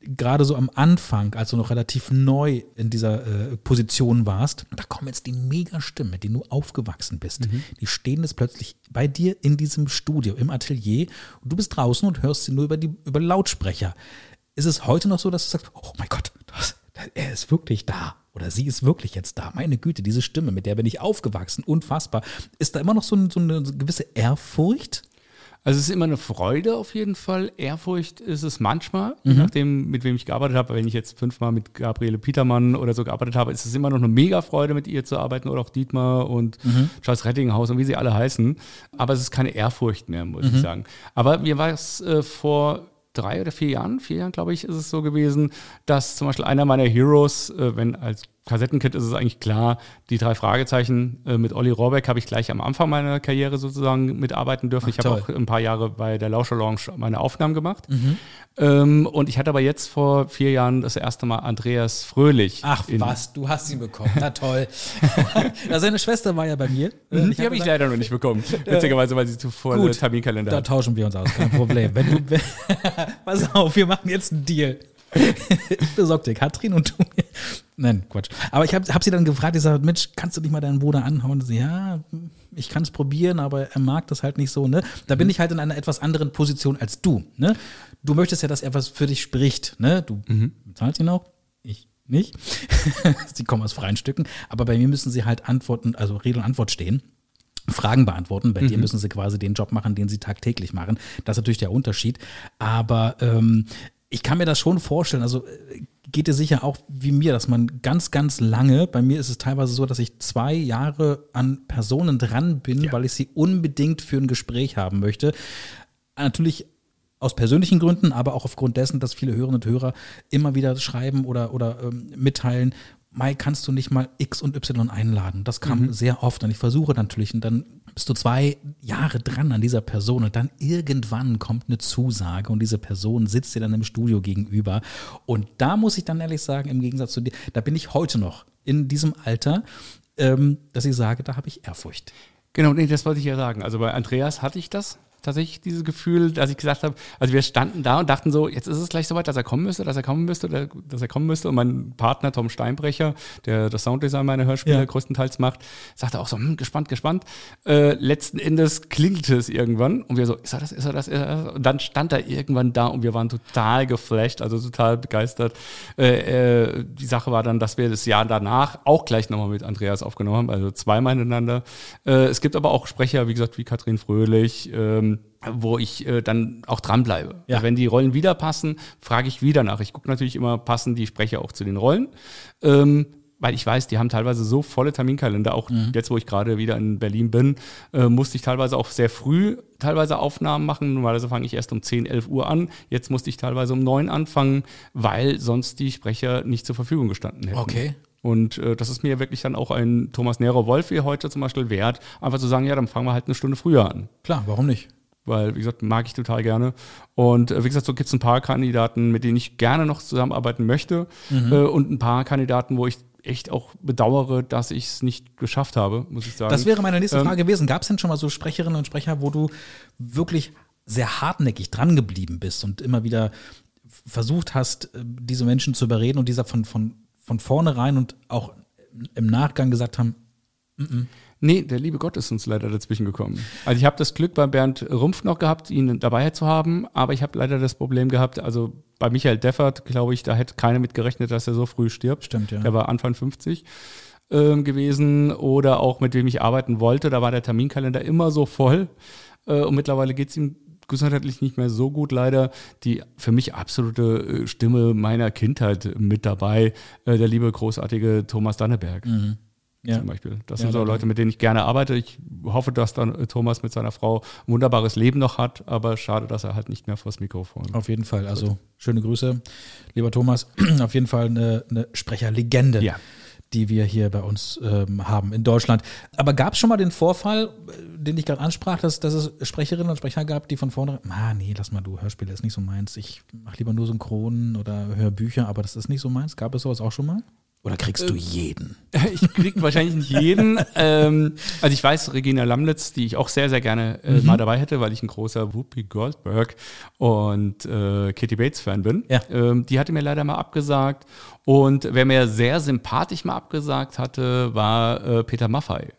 gerade so am Anfang, als du noch relativ neu in dieser äh, Position warst, da kommen jetzt die Megastimmen, mit denen du aufgewachsen bist. Mhm. Die stehen jetzt plötzlich bei dir in diesem Studio, im Atelier. Und du bist draußen und hörst sie nur über die über Lautsprecher. Ist es heute noch so, dass du sagst, oh mein Gott, das, er ist wirklich da oder sie ist wirklich jetzt da. Meine Güte, diese Stimme, mit der bin ich aufgewachsen, unfassbar. Ist da immer noch so, so eine gewisse Ehrfurcht? Also es ist immer eine Freude auf jeden Fall. Ehrfurcht ist es manchmal, mhm. je nachdem, mit wem ich gearbeitet habe. Wenn ich jetzt fünfmal mit Gabriele Petermann oder so gearbeitet habe, ist es immer noch eine mega Freude, mit ihr zu arbeiten oder auch Dietmar und mhm. Charles Rettinghaus und wie sie alle heißen. Aber es ist keine Ehrfurcht mehr, muss mhm. ich sagen. Aber mir war es äh, vor drei oder vier Jahren, vier Jahren glaube ich, ist es so gewesen, dass zum Beispiel einer meiner Heroes, äh, wenn als Kassettenkit ist es eigentlich klar, die drei Fragezeichen äh, mit Olli Rohrbeck habe ich gleich am Anfang meiner Karriere sozusagen mitarbeiten dürfen. Ach, ich habe auch ein paar Jahre bei der Lauscher Lounge meine Aufnahmen gemacht. Mhm. Ähm, und ich hatte aber jetzt vor vier Jahren das erste Mal Andreas Fröhlich. Ach was, du hast ihn bekommen. Na toll. ja, seine Schwester war ja bei mir. Mhm, die habe ich leider noch nicht bekommen. Witzigerweise, weil sie zuvor Gut, Terminkalender da hat. Da tauschen wir uns aus, kein Problem. Wenn du, pass auf, wir machen jetzt einen Deal. ich besorge dir Katrin und du mir. Nein, Quatsch. Aber ich habe hab sie dann gefragt, ich sage, Mensch, kannst du nicht mal deinen Bruder anhauen? Und sie, ja, ich kann es probieren, aber er mag das halt nicht so, ne? Da bin mhm. ich halt in einer etwas anderen Position als du, ne? Du möchtest ja, dass er was für dich spricht, ne? Du mhm. bezahlst ihn auch, ich nicht. sie kommen aus freien Stücken, aber bei mir müssen sie halt Antworten, also Rede und Antwort stehen. Fragen beantworten. Bei mhm. dir müssen sie quasi den Job machen, den sie tagtäglich machen. Das ist natürlich der Unterschied. Aber ähm, ich kann mir das schon vorstellen. Also äh, geht dir sicher auch wie mir, dass man ganz, ganz lange, bei mir ist es teilweise so, dass ich zwei Jahre an Personen dran bin, ja. weil ich sie unbedingt für ein Gespräch haben möchte. Natürlich aus persönlichen Gründen, aber auch aufgrund dessen, dass viele Hörerinnen und Hörer immer wieder schreiben oder, oder ähm, mitteilen, Mai, kannst du nicht mal X und Y einladen? Das kam mhm. sehr oft und ich versuche natürlich und dann bist du zwei Jahre dran an dieser Person und dann irgendwann kommt eine Zusage und diese Person sitzt dir dann im Studio gegenüber und da muss ich dann ehrlich sagen, im Gegensatz zu dir, da bin ich heute noch in diesem Alter, ähm, dass ich sage, da habe ich Ehrfurcht. Genau, nee, das wollte ich ja sagen. Also bei Andreas hatte ich das tatsächlich dieses Gefühl, dass ich gesagt habe, also wir standen da und dachten so, jetzt ist es gleich soweit, dass er kommen müsste, dass er kommen müsste, dass er kommen müsste. Und mein Partner Tom Steinbrecher, der das Sounddesign meiner Hörspiele ja. größtenteils macht, sagte auch so, hm, gespannt, gespannt. Äh, letzten Endes klingelte es irgendwann und wir so, ist er das, ist er das, ist er das? Und dann stand er irgendwann da und wir waren total geflasht, also total begeistert. Äh, äh, die Sache war dann, dass wir das Jahr danach auch gleich nochmal mit Andreas aufgenommen haben, also zweimal ineinander. Äh, es gibt aber auch Sprecher, wie gesagt, wie Katrin Fröhlich, ähm, wo ich äh, dann auch dranbleibe. Ja. Wenn die Rollen wieder passen, frage ich wieder nach. Ich gucke natürlich immer, passen die Sprecher auch zu den Rollen. Ähm, weil ich weiß, die haben teilweise so volle Terminkalender. Auch mhm. jetzt, wo ich gerade wieder in Berlin bin, äh, musste ich teilweise auch sehr früh teilweise Aufnahmen machen. Normalerweise fange ich erst um 10, 11 Uhr an. Jetzt musste ich teilweise um 9 anfangen, weil sonst die Sprecher nicht zur Verfügung gestanden hätten. Okay. Und äh, das ist mir wirklich dann auch ein Thomas Nero Wolf wie heute zum Beispiel wert, einfach zu sagen, ja, dann fangen wir halt eine Stunde früher an. Klar, warum nicht? Weil, wie gesagt, mag ich total gerne. Und äh, wie gesagt, so gibt es ein paar Kandidaten, mit denen ich gerne noch zusammenarbeiten möchte mhm. äh, und ein paar Kandidaten, wo ich echt auch bedauere, dass ich es nicht geschafft habe, muss ich sagen. Das wäre meine nächste ähm, Frage gewesen. Gab es denn schon mal so Sprecherinnen und Sprecher, wo du wirklich sehr hartnäckig dran geblieben bist und immer wieder versucht hast, äh, diese Menschen zu überreden und dieser von, von, von vornherein und auch im Nachgang gesagt haben, mm -mm. Nee, der liebe Gott ist uns leider dazwischen gekommen. Also ich habe das Glück bei Bernd Rumpf noch gehabt, ihn dabei zu haben, aber ich habe leider das Problem gehabt, also bei Michael Deffert, glaube ich, da hätte keiner mit gerechnet, dass er so früh stirbt. Stimmt, ja. Der war Anfang 50 ähm, gewesen oder auch mit wem ich arbeiten wollte, da war der Terminkalender immer so voll äh, und mittlerweile geht es ihm gesundheitlich nicht mehr so gut leider. Die für mich absolute äh, Stimme meiner Kindheit mit dabei, äh, der liebe großartige Thomas Danneberg. Mhm. Ja. Zum Beispiel. Das ja, sind so Leute, mit denen ich gerne arbeite. Ich hoffe, dass dann äh, Thomas mit seiner Frau ein wunderbares Leben noch hat, aber schade, dass er halt nicht mehr vors Mikrofon. Auf jeden Fall. Also schöne Grüße, lieber Thomas. Auf jeden Fall eine, eine Sprecherlegende. Ja die wir hier bei uns ähm, haben in Deutschland. Aber gab es schon mal den Vorfall, äh, den ich gerade ansprach, dass, dass es Sprecherinnen und Sprecher gab, die von vorne, ah nee, lass mal du, Hörspiele ist nicht so meins. Ich mache lieber nur Synchronen oder Hörbücher, aber das ist nicht so meins. Gab es sowas auch schon mal? Oder kriegst du äh, jeden? Ich krieg wahrscheinlich nicht jeden. ähm, also ich weiß, Regina Lamlitz, die ich auch sehr, sehr gerne äh, mhm. mal dabei hätte, weil ich ein großer Whoopi Goldberg und äh, Katie Bates Fan bin. Ja. Ähm, die hatte mir leider mal abgesagt. Und wer mir sehr sympathisch mal abgesagt hatte, war äh, Peter Maffei.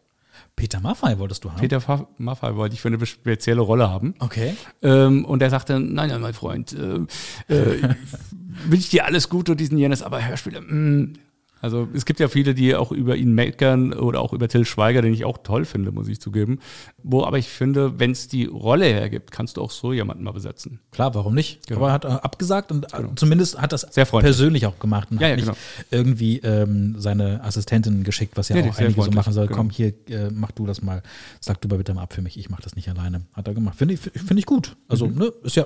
Peter Maffei wolltest du haben? Peter Maffei wollte ich für eine spezielle Rolle haben. Okay. Ähm, und er sagte, nein, nein, mein Freund, äh, äh, wünsche dir alles Gute und diesen jenes, aber Hörspiele, mh, mm, also es gibt ja viele, die auch über ihn meckern oder auch über Till Schweiger, den ich auch toll finde, muss ich zugeben. Wo aber ich finde, wenn es die Rolle hergibt, kannst du auch so jemanden mal besetzen. Klar, warum nicht? Genau. Aber er hat äh, abgesagt und äh, genau. zumindest hat das sehr persönlich auch gemacht und ja, hat ja, nicht genau. irgendwie ähm, seine Assistentin geschickt, was ja, ja auch einige so machen soll. Genau. Komm, hier, äh, mach du das mal. Sag du mal bitte mal ab für mich, ich mach das nicht alleine. Hat er gemacht. Finde ich, find ich gut. Also, mhm. ne, ist ja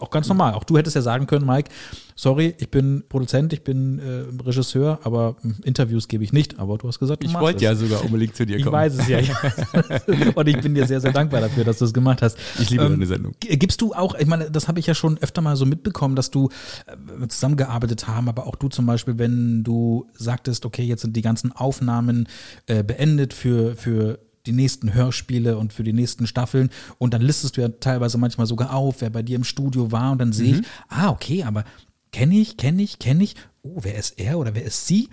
auch ganz normal. Auch du hättest ja sagen können, Mike, sorry, ich bin Produzent, ich bin äh, Regisseur, aber hm, Interviews gebe ich nicht. Aber du hast gesagt, du Ich wollte ja sogar unbedingt zu dir kommen. Ich weiß es ja. Und ich bin dir sehr, sehr dankbar dafür, dass du es gemacht hast. Ich liebe ähm, deine Sendung. Gibst du auch, ich meine, das habe ich ja schon öfter mal so mitbekommen, dass du äh, zusammengearbeitet haben, aber auch du zum Beispiel, wenn du sagtest, okay, jetzt sind die ganzen Aufnahmen äh, beendet für, für die nächsten Hörspiele und für die nächsten Staffeln. Und dann listest du ja teilweise manchmal sogar auf, wer bei dir im Studio war. Und dann sehe mhm. ich, ah, okay, aber kenne ich, kenne ich, kenne ich. Oh, wer ist er oder wer ist sie?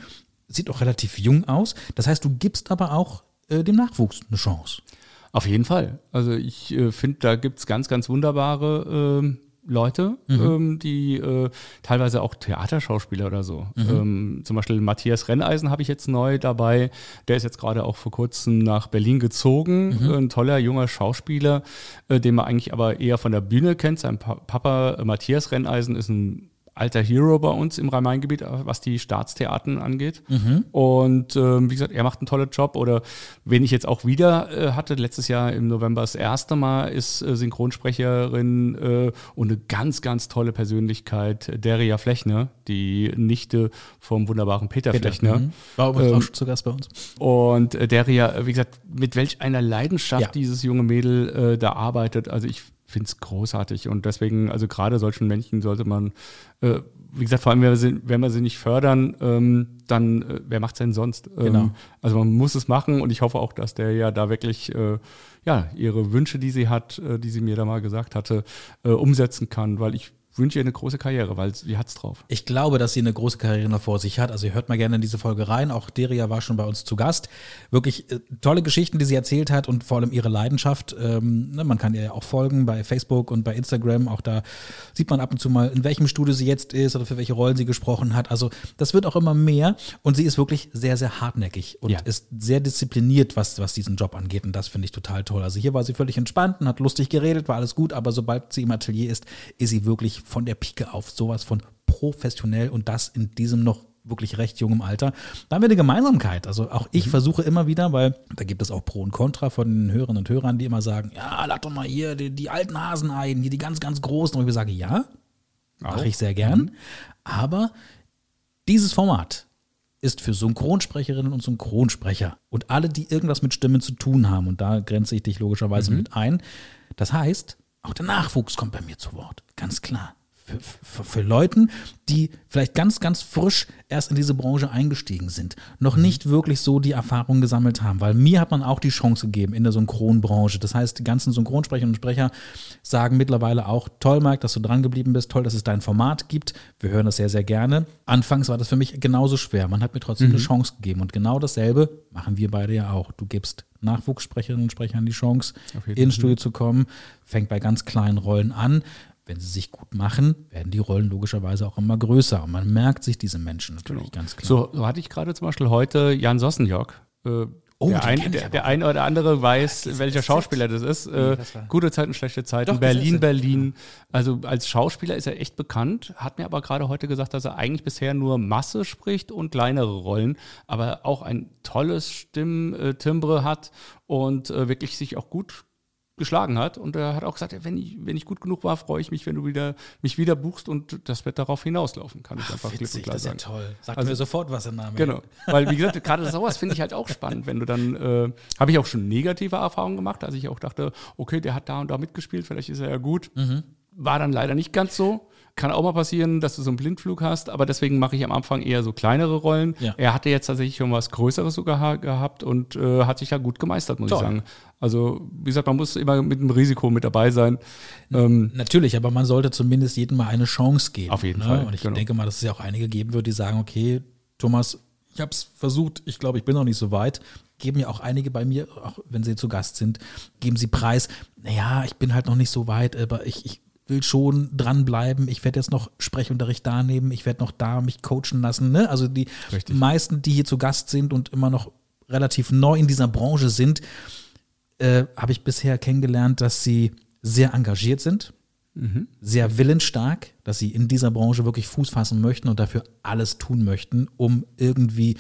Sieht auch relativ jung aus. Das heißt, du gibst aber auch äh, dem Nachwuchs eine Chance. Auf jeden Fall. Also ich äh, finde, da gibt es ganz, ganz wunderbare äh, Leute, mhm. ähm, die äh, teilweise auch Theaterschauspieler oder so. Mhm. Ähm, zum Beispiel Matthias Renneisen habe ich jetzt neu dabei. Der ist jetzt gerade auch vor kurzem nach Berlin gezogen. Mhm. Ein toller junger Schauspieler, äh, den man eigentlich aber eher von der Bühne kennt. Sein pa Papa äh, Matthias Renneisen ist ein alter Hero bei uns im Rhein-Main-Gebiet, äh, was die Staatstheaten angeht. Mhm. Und ähm, wie gesagt, er macht einen tollen Job. Oder wen ich jetzt auch wieder äh, hatte, letztes Jahr im November das erste Mal, ist äh, Synchronsprecherin äh, und eine ganz, ganz tolle Persönlichkeit, Deria Flechner, die Nichte vom wunderbaren Peter, Peter Flechner. Mhm. War übrigens ähm, auch zu Gast bei uns. Und äh, Deria, wie gesagt, mit welch einer Leidenschaft ja. dieses junge Mädel äh, da arbeitet. Also ich finde es großartig und deswegen, also gerade solchen Männchen sollte man, äh, wie gesagt, vor allem, wenn wir sie, wenn wir sie nicht fördern, ähm, dann, äh, wer macht es denn sonst? Ähm, genau. Also man muss es machen und ich hoffe auch, dass der ja da wirklich, äh, ja, ihre Wünsche, die sie hat, äh, die sie mir da mal gesagt hatte, äh, umsetzen kann, weil ich wünsche ihr eine große Karriere, weil sie hat es drauf. Ich glaube, dass sie eine große Karriere noch vor sich hat. Also ihr hört mal gerne in diese Folge rein. Auch Deria war schon bei uns zu Gast. Wirklich äh, tolle Geschichten, die sie erzählt hat und vor allem ihre Leidenschaft. Ähm, ne, man kann ihr ja auch folgen bei Facebook und bei Instagram. Auch da sieht man ab und zu mal, in welchem Studio sie jetzt ist oder für welche Rollen sie gesprochen hat. Also das wird auch immer mehr und sie ist wirklich sehr, sehr hartnäckig und ja. ist sehr diszipliniert, was, was diesen Job angeht. Und das finde ich total toll. Also hier war sie völlig entspannt und hat lustig geredet, war alles gut, aber sobald sie im Atelier ist, ist sie wirklich von der Pike auf sowas von professionell und das in diesem noch wirklich recht jungem Alter. Da haben wir eine Gemeinsamkeit. Also auch ich mhm. versuche immer wieder, weil da gibt es auch Pro und Contra von den Hörerinnen und Hörern, die immer sagen, ja, lad doch mal hier die, die alten Hasen ein, die, die ganz, ganz großen. Und ich sage, ja, mache ich sehr gern. Mhm. Aber dieses Format ist für Synchronsprecherinnen und Synchronsprecher und alle, die irgendwas mit Stimmen zu tun haben. Und da grenze ich dich logischerweise mhm. mit ein. Das heißt, auch der Nachwuchs kommt bei mir zu Wort. Ganz klar für, für, Leuten, die vielleicht ganz, ganz frisch erst in diese Branche eingestiegen sind, noch nicht wirklich so die Erfahrung gesammelt haben, weil mir hat man auch die Chance gegeben in der Synchronbranche. Das heißt, die ganzen Synchronsprecherinnen und Sprecher sagen mittlerweile auch, toll, Mike, dass du dran geblieben bist, toll, dass es dein Format gibt. Wir hören das sehr, sehr gerne. Anfangs war das für mich genauso schwer. Man hat mir trotzdem mhm. eine Chance gegeben. Und genau dasselbe machen wir beide ja auch. Du gibst Nachwuchssprecherinnen und Sprechern die Chance, ins Studio zu kommen, fängt bei ganz kleinen Rollen an wenn sie sich gut machen, werden die Rollen logischerweise auch immer größer. Und man merkt sich diese Menschen natürlich genau. ganz klar. So, so, hatte ich gerade zum Beispiel heute Jan Sossenjock. Äh, Oh, der, ein, der, der eine oder andere weiß, welcher Schauspieler das ist. Äh, das gute Zeiten, schlechte Zeiten. Doch, Berlin, er. Berlin. Also als Schauspieler ist er echt bekannt, hat mir aber gerade heute gesagt, dass er eigentlich bisher nur Masse spricht und kleinere Rollen, aber auch ein tolles Stimmtimbre hat und äh, wirklich sich auch gut geschlagen hat. Und er hat auch gesagt, wenn ich, wenn ich gut genug war, freue ich mich, wenn du wieder, mich wieder buchst und das wird darauf hinauslaufen, kann ich einfach klipp und Witzig, klar das ist ja sagen. toll. Sagt Also- mir sofort was im Namen. Genau. Weil, wie gesagt, gerade sowas finde ich halt auch spannend, wenn du dann, äh, habe ich auch schon negative Erfahrungen gemacht, als ich auch dachte, okay, der hat da und da mitgespielt, vielleicht ist er ja gut. Mhm. War dann leider nicht ganz so. Kann auch mal passieren, dass du so einen Blindflug hast, aber deswegen mache ich am Anfang eher so kleinere Rollen. Ja. Er hatte jetzt tatsächlich schon was Größeres sogar ha- gehabt und äh, hat sich da gut gemeistert, muss Toll. ich sagen. Also, wie gesagt, man muss immer mit dem Risiko mit dabei sein. Ähm, Natürlich, aber man sollte zumindest jedem mal eine Chance geben. Auf jeden ne? Fall, Und ich genau. denke mal, dass es ja auch einige geben wird, die sagen, okay, Thomas, ich habe es versucht, ich glaube, ich bin noch nicht so weit. Geben ja auch einige bei mir, auch wenn sie zu Gast sind, geben sie Preis. Naja, ich bin halt noch nicht so weit, aber ich, ich will schon dranbleiben. Ich werde jetzt noch Sprechunterricht da nehmen. Ich werde noch da mich coachen lassen. Ne? Also die Richtig. meisten, die hier zu Gast sind und immer noch relativ neu in dieser Branche sind, äh, habe ich bisher kennengelernt, dass sie sehr engagiert sind, sehr willensstark, dass sie in dieser Branche wirklich Fuß fassen möchten und dafür alles tun möchten, um irgendwie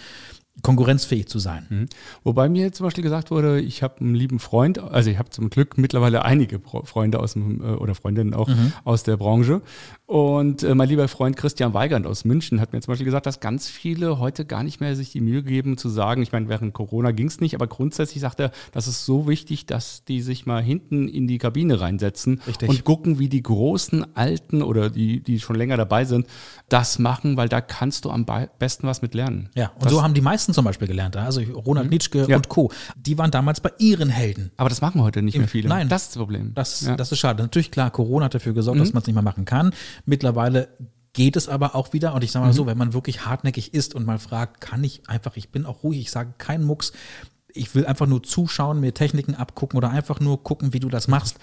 konkurrenzfähig zu sein. Mhm. Wobei mir zum Beispiel gesagt wurde, ich habe einen lieben Freund, also ich habe zum Glück mittlerweile einige Freunde aus dem, äh, oder Freundinnen auch aus der Branche. Und äh, mein lieber Freund Christian Weigand aus München hat mir zum Beispiel gesagt, dass ganz viele heute gar nicht mehr sich die Mühe geben zu sagen, ich meine, während Corona ging es nicht, aber grundsätzlich sagt er, das ist so wichtig, dass die sich mal hinten in die Kabine reinsetzen Richtig. und gucken, wie die großen Alten oder die, die schon länger dabei sind, das machen, weil da kannst du am be- besten was mit lernen. Ja, und Das- so haben die meisten zum Beispiel gelernt. Also Ronald Nitschke Ja. und Co. Die waren damals bei ihren Helden. aber das machen heute nicht Im- mehr viele. Nein. das ist das Problem. Das, Ja. Mhm. das ist schade. Natürlich, klar, Corona hat dafür gesorgt, dass man es nicht mehr machen kann. Mittlerweile geht es aber auch wieder. Und ich sage mal Mhm. so, wenn man wirklich hartnäckig ist und mal fragt, kann ich einfach, ich bin auch ruhig, ich sage keinen Mucks, ich will einfach nur zuschauen, mir Techniken abgucken oder einfach nur gucken, wie du das machst.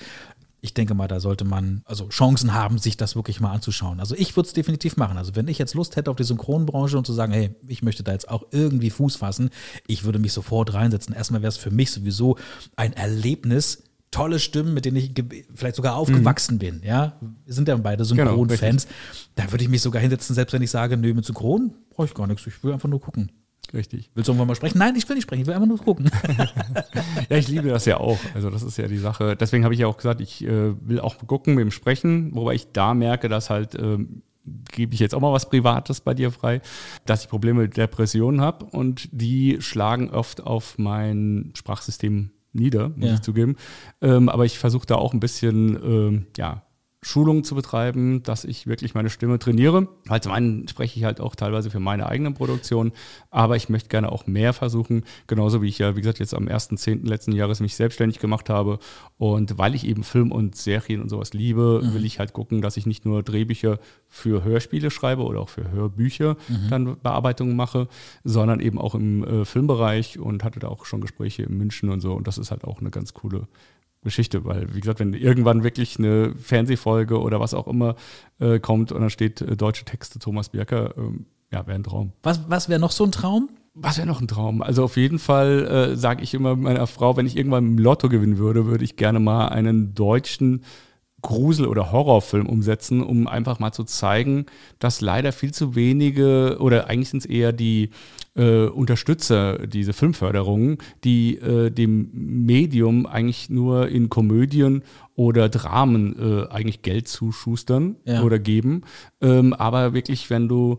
Ich denke mal, da sollte man also Chancen haben, sich das wirklich mal anzuschauen. Also ich würde es definitiv machen. Also wenn ich jetzt Lust hätte auf die Synchronbranche und zu sagen, hey, ich möchte da jetzt auch irgendwie Fuß fassen, ich würde mich sofort reinsetzen. Erstmal wäre es für mich sowieso ein Erlebnis, tolle Stimmen, mit denen ich vielleicht sogar aufgewachsen bin. Ja, wir sind ja beide Genau, Synchronfans. da würde ich mich sogar hinsetzen, selbst wenn ich sage, nö, mit Synchron brauche ich gar nichts. Ich will einfach nur gucken. Richtig. Willst du irgendwann mal sprechen? Nein, ich will nicht sprechen, ich will einfach nur gucken. Ja, ich liebe das ja auch. Also das ist ja die Sache. Deswegen habe ich ja auch gesagt, ich äh, will auch gucken mit dem Sprechen, wobei ich da merke, dass halt, ähm, gebe ich jetzt auch mal was Privates bei dir frei, dass ich Probleme mit Depressionen habe und die schlagen oft auf mein Sprachsystem nieder, muss Ja. ich zugeben. Ähm, aber ich versuche da auch ein bisschen, ähm, ja, Schulungen zu betreiben, dass ich wirklich meine Stimme trainiere. Weil zum einen spreche ich halt auch teilweise für meine eigene Produktion, aber ich möchte gerne auch mehr versuchen, genauso wie ich ja, wie gesagt, jetzt am 1.10. letzten Jahres mich selbstständig gemacht habe. Und weil ich eben Film und Serien und sowas liebe, will ich halt gucken, dass ich nicht nur Drehbücher für Hörspiele schreibe oder auch für Hörbücher dann Bearbeitungen mache, sondern eben auch im äh, Filmbereich und hatte da auch schon Gespräche in München und so. Und das ist halt auch eine ganz coole Geschichte, weil, wie gesagt, wenn irgendwann wirklich eine Fernsehfolge oder was auch immer äh, kommt und dann steht äh, deutsche Texte Thomas Bierker, ähm, ja, wäre ein Traum. Was, was wäre noch so ein Traum? Was wäre noch ein Traum? Also auf jeden Fall äh, sage ich immer meiner Frau, wenn ich irgendwann im Lotto gewinnen würde, würde ich gerne mal einen deutschen Grusel- oder Horrorfilm umsetzen, um einfach mal zu zeigen, dass leider viel zu wenige oder eigentlich sind es eher die äh, Unterstützer, diese Filmförderungen, die äh, dem Medium eigentlich nur in Komödien oder Dramen äh, eigentlich Geld zuschustern Ja. oder geben. Ähm, aber wirklich, wenn du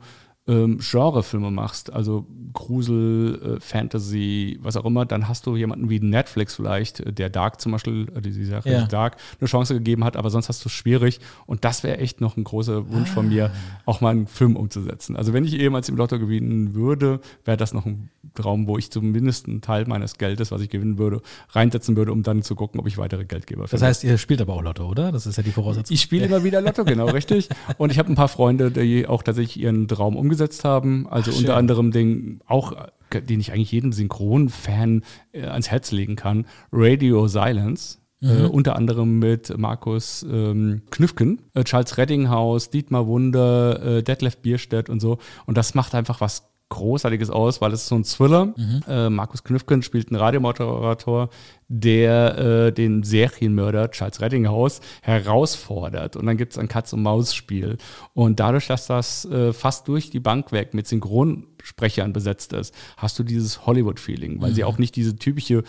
ähm, Genrefilme machst, also Grusel, äh, Fantasy, was auch immer, dann hast du jemanden wie Netflix vielleicht, äh, der Dark zum Beispiel, äh, die Serie Ja. Dark, eine Chance gegeben hat, aber sonst hast du es schwierig. Und das wäre echt noch ein großer Wunsch von mir, Ah. auch mal einen Film umzusetzen. Also wenn ich ehemals im Lotto gewinnen würde, wäre das noch ein Traum, wo ich zumindest einen Teil meines Geldes, was ich gewinnen würde, reinsetzen würde, um dann zu gucken, ob ich weitere Geldgeber Das finde. heißt, ihr spielt aber auch Lotto, oder? Das ist ja die Voraussetzung. Ich spiele immer wieder Lotto, genau, richtig. Und ich habe ein paar Freunde, die auch tatsächlich ihren Traum umgesetzt haben. Also Ach, unter anderem den auch, äh, den ich eigentlich jedem Synchronfan äh, ans Herz legen kann, Radio Silence. Äh, unter anderem mit Markus ähm, Knüffken, äh, Charles Reddinghaus, Dietmar Wunder, äh, Detlef Bierstedt und so. Und das macht einfach was Großartiges aus, weil es ist so ein Thriller. Mhm. Äh, Markus Knüffgen spielt einen Radiomoderator, der äh, den Serienmörder Charles Reddinghaus herausfordert. Und dann gibt es ein Katz-und-Maus-Spiel. Und dadurch, dass das äh, fast durch die Bank weg mit Synchronsprechern besetzt ist, hast du dieses Hollywood-Feeling, weil mhm. sie auch nicht diese typische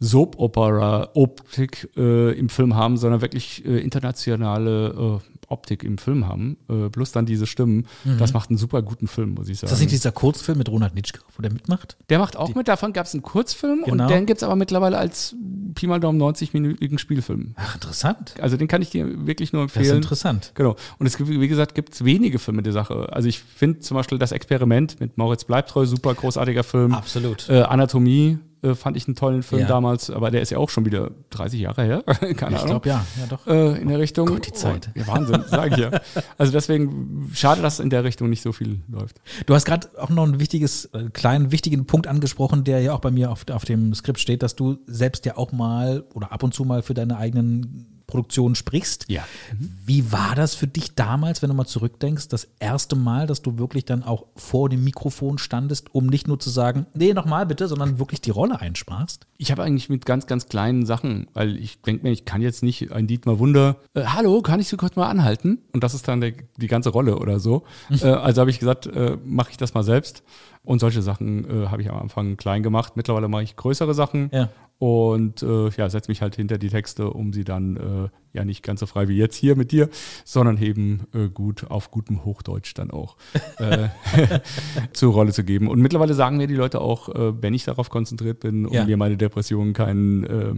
Soap-Opera-Optik äh, im Film haben, sondern wirklich äh, internationale äh, Optik im Film haben. Äh, plus dann diese Stimmen. Mhm. Das macht einen super guten Film, muss ich sagen. Ist das nicht dieser Kurzfilm mit Ronald Nitschke, wo der mitmacht? Der macht auch Die mit. Davon gab es einen Kurzfilm genau. und den gibt es aber mittlerweile als Pi mal Daumen 90-minütigen Spielfilm. Ach, interessant. Also den kann ich dir wirklich nur empfehlen. Das ist interessant. Genau. Und es gibt, wie gesagt, gibt es wenige Filme der Sache. Also ich finde zum Beispiel das Experiment mit Moritz Bleibtreu, super großartiger Film. Absolut. Äh, Anatomie äh, fand ich einen tollen Film ja. damals, aber der ist ja auch schon wieder 30 Jahre her. Keine ich glaube ja, ja doch. Äh, in der Richtung. Gott, die Zeit. Oh, ja, Wahnsinn, sage ich ja. Also deswegen schade, dass in der Richtung nicht so viel läuft. Du hast gerade auch noch ein wichtiges, äh, kleinen, wichtigen Punkt angesprochen, der ja auch bei mir auf, auf dem Skript steht, dass du selbst ja auch mal oder ab und zu mal für deine eigenen Produktion sprichst. Ja. Wie war das für dich damals, wenn du mal zurückdenkst, das erste Mal, dass du wirklich dann auch vor dem Mikrofon standest, um nicht nur zu sagen, nee, nochmal bitte, sondern wirklich die Rolle einsprachst? Ich habe eigentlich mit ganz, ganz kleinen Sachen, weil ich denke mir, ich kann jetzt nicht ein Dietmar Wunder, äh, hallo, kann ich so kurz mal anhalten? Und das ist dann der, die ganze Rolle oder so. äh, also habe ich gesagt, äh, mache ich das mal selbst. Und solche Sachen äh, habe ich am Anfang klein gemacht. Mittlerweile mache ich größere Sachen. Ja und äh, ja, setze mich halt hinter die Texte, um sie dann äh, ja nicht ganz so frei wie jetzt hier mit dir, sondern eben äh, gut auf gutem Hochdeutsch dann auch äh, zur Rolle zu geben. Und mittlerweile sagen mir die Leute auch, äh, wenn ich darauf konzentriert bin und ja. mir meine Depressionen keinen äh,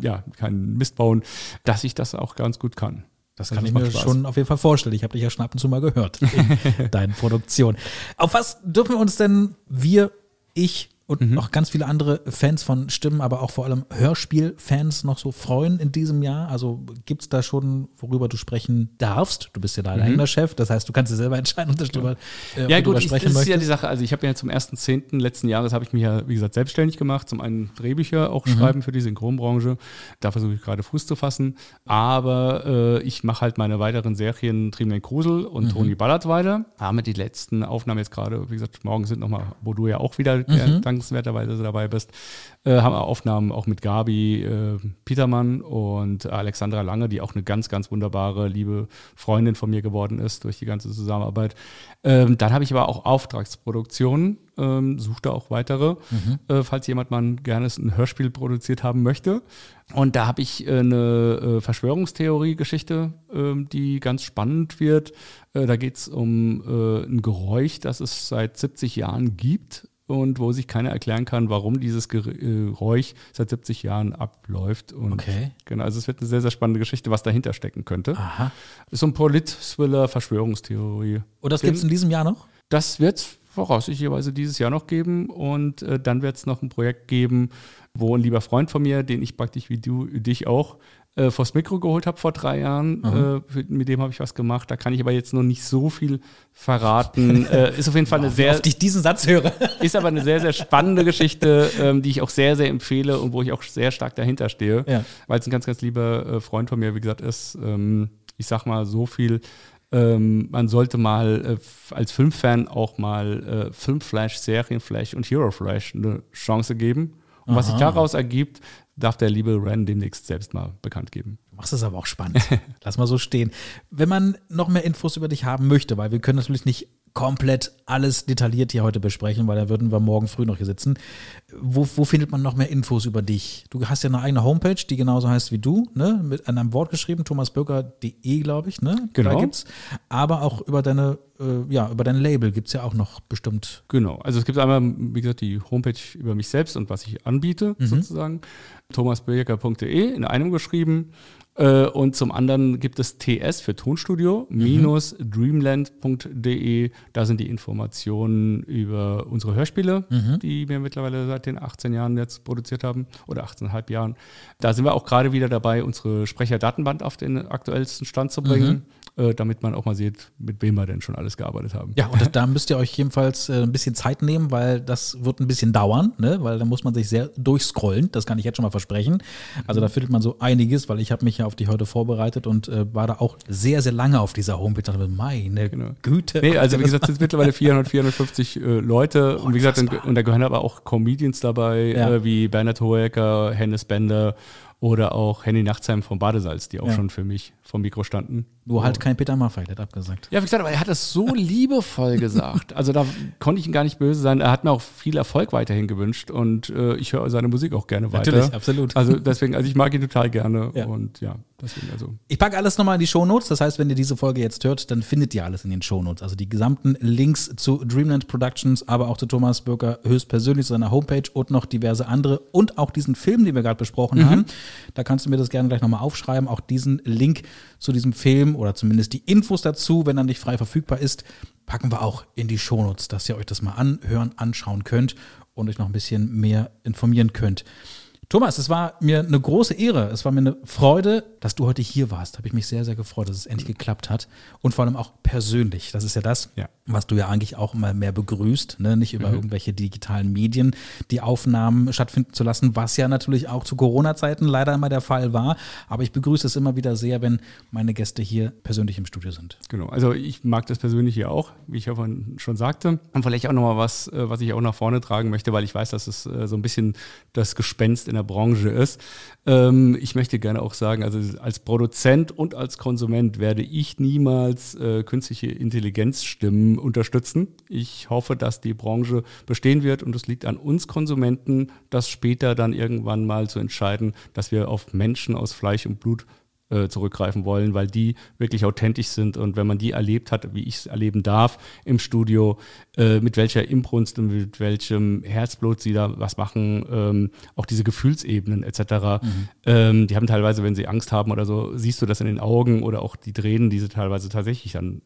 ja, keinen Mist bauen, dass ich das auch ganz gut kann. Das kann das ich mir Spaß. schon auf jeden Fall vorstellen. Ich habe dich ja schon ab und zu mal gehört in deinen Produktionen. Auf was dürfen wir uns denn wir, ich und mhm. noch ganz viele andere Fans von Stimmen, aber auch vor allem Hörspielfans noch so freuen in diesem Jahr? Also gibt es da schon, worüber du sprechen darfst? Du bist ja dein mhm. eigener Chef, das heißt, du kannst dir selber entscheiden, ob du äh, ja, gut, ich, das ist ja die Sache. Also ich habe ja zum 1.10. letzten Jahres habe ich mich ja, wie gesagt, selbstständig gemacht. Zum einen Drehbücher auch mhm. schreiben für die Synchronbranche. Da versuche ich gerade Fuß zu fassen. Aber äh, ich mache halt meine weiteren Serien Triebnen Krusel und mhm. Toni Ballard weiter. Haben die letzten Aufnahmen jetzt gerade, wie gesagt, morgen sind nochmal, wo du ja auch wieder mhm. dank dankenswerterweise dabei bist. Äh, haben wir Aufnahmen auch mit Gabi äh, Petermann und Alexandra Lange, die auch eine ganz, ganz wunderbare, liebe Freundin von mir geworden ist durch die ganze Zusammenarbeit. Ähm, dann habe ich aber auch Auftragsproduktionen, ähm, suche da auch weitere, mhm. äh, falls jemand mal gerne ein Hörspiel produziert haben möchte. Und da habe ich äh, eine äh, Verschwörungstheorie-Geschichte, ähm, die ganz spannend wird. Äh, da geht es um äh, ein Geräusch, das es seit 70 Jahren gibt und wo sich keiner erklären kann, warum dieses Geräusch seit 70 Jahren abläuft. Und okay. Genau, also es wird eine sehr, sehr spannende Geschichte, was dahinter stecken könnte. Aha. Ist so ein Polit-Thriller, Verschwörungstheorie. Und das gibt es in diesem Jahr noch? Das wird es voraussichtlicherweise dieses Jahr noch geben und äh, dann wird es noch ein Projekt geben, wo ein lieber Freund von mir, den ich praktisch wie du, dich auch äh, vors Mikro geholt habe vor drei Jahren. Äh, für, mit dem habe ich was gemacht. Da kann ich aber jetzt noch nicht so viel verraten. äh, ist auf jeden Fall eine sehr. Auf ich diesen Satz höre. ist aber eine sehr, sehr spannende Geschichte, ähm, die ich auch sehr, sehr empfehle und wo ich auch sehr stark dahinter stehe. Ja. Weil es ein ganz, ganz lieber äh, Freund von mir, wie gesagt, ist. Ähm, ich sag mal so viel. Ähm, man sollte mal äh, als Filmfan auch mal äh, Filmflash, Serienflash und Hero Flash eine Chance geben. Und Aha. was sich daraus ergibt, darf der liebe Ren demnächst selbst mal bekannt geben. Du machst es aber auch spannend. Lass mal so stehen. Wenn man noch mehr Infos über dich haben möchte, weil wir können natürlich nicht komplett alles detailliert hier heute besprechen, weil da würden wir morgen früh noch hier sitzen. Wo, wo findet man noch mehr Infos über dich? Du hast ja eine eigene Homepage, die genauso heißt wie du, ne? Mit einem Wort geschrieben, thomasbürger.de, glaube ich, ne? Genau. Da gibt's. Aber auch über deine, äh, ja, über dein Label gibt es ja auch noch bestimmt. Genau. Also es gibt einmal, wie gesagt, die Homepage über mich selbst und was ich anbiete, mhm. sozusagen. thomasbürger.de in einem geschrieben. Äh, und zum anderen gibt es TS für Tonstudio minus dreamland.de. Da sind die Informationen über unsere Hörspiele, mhm. die wir mittlerweile seit den 18 Jahren jetzt produziert haben oder 18,5 Jahren. Da sind wir auch gerade wieder dabei, unsere Sprecherdatenband auf den aktuellsten Stand zu bringen. Mhm äh, damit man auch mal sieht, mit wem wir denn schon alles gearbeitet haben. Ja, und da müsst ihr euch jedenfalls äh, ein bisschen Zeit nehmen, weil das wird ein bisschen dauern, ne? weil da muss man sich sehr durchscrollen, das kann ich jetzt schon mal versprechen. Also da findet man so einiges, weil ich habe mich ja auf dich heute vorbereitet und äh, war da auch sehr, sehr lange auf dieser Homepage. Dachte, meine genau. Güte. Nee, also wie gesagt, es sind mittlerweile 400, 450 äh, Leute und wie gesagt, und, und, da gehören aber auch Comedians dabei, ja. äh, wie Bernhard Hoeker, Hennes Bender oder auch Henny Nachtsheim vom Badesalz, die auch ja. schon für mich vom Mikro standen. Nur halt kein Peter Maffay, der hat abgesagt. Ja, wie gesagt, aber er hat das so liebevoll gesagt. Also da konnte ich ihm gar nicht böse sein. Er hat mir auch viel Erfolg weiterhin gewünscht und äh, ich höre seine Musik auch gerne weiter. Natürlich, absolut. Also deswegen, also ich mag ihn total gerne ja. und ja, deswegen also. Ich packe alles nochmal in die Shownotes. Das heißt, wenn ihr diese Folge jetzt hört, dann findet ihr alles in den Shownotes. Also die gesamten Links zu Dreamland Productions, aber auch zu Thomas Bürger höchstpersönlich, zu seiner Homepage und noch diverse andere und auch diesen Film, den wir gerade besprochen mhm. haben. Da kannst du mir das gerne gleich nochmal aufschreiben. Auch diesen Link zu diesem Film oder zumindest die Infos dazu, wenn er nicht frei verfügbar ist, packen wir auch in die Shownotes, dass ihr euch das mal anhören, anschauen könnt und euch noch ein bisschen mehr informieren könnt. Thomas, es war mir eine große Ehre, es war mir eine Freude, dass du heute hier warst. Habe ich mich sehr, sehr gefreut, dass es endlich geklappt hat. Und vor allem auch persönlich. Das ist ja das, ja. was du ja eigentlich auch immer mehr begrüßt. Ne? Nicht über mhm. irgendwelche digitalen Medien die Aufnahmen stattfinden zu lassen, was ja natürlich auch zu Corona-Zeiten leider immer der Fall war. Aber ich begrüße es immer wieder sehr, wenn meine Gäste hier persönlich im Studio sind. Genau, also ich mag das persönlich hier auch, wie ich ja schon sagte. Und vielleicht auch nochmal was, äh, was ich auch nach vorne tragen möchte, weil ich weiß, dass es äh, so ein bisschen das Gespenst in der der Branche ist. Ähm, ich möchte gerne auch sagen, also als Produzent und als Konsument werde ich niemals äh, künstliche Intelligenzstimmen unterstützen. Ich hoffe, dass die Branche bestehen wird und es liegt an uns Konsumenten, das später dann irgendwann mal zu entscheiden, dass wir auf Menschen aus Fleisch und Blut äh, zurückgreifen wollen, weil die wirklich authentisch sind und wenn man die erlebt hat, wie ich es erleben darf im Studio, äh, mit welcher Imbrunst und mit welchem Herzblut sie da was machen, ähm, auch diese Gefühlsebenen etc. Mhm. Ähm, die haben teilweise, wenn sie Angst haben oder so, siehst du das in den Augen oder auch die Tränen, die sie teilweise tatsächlich dann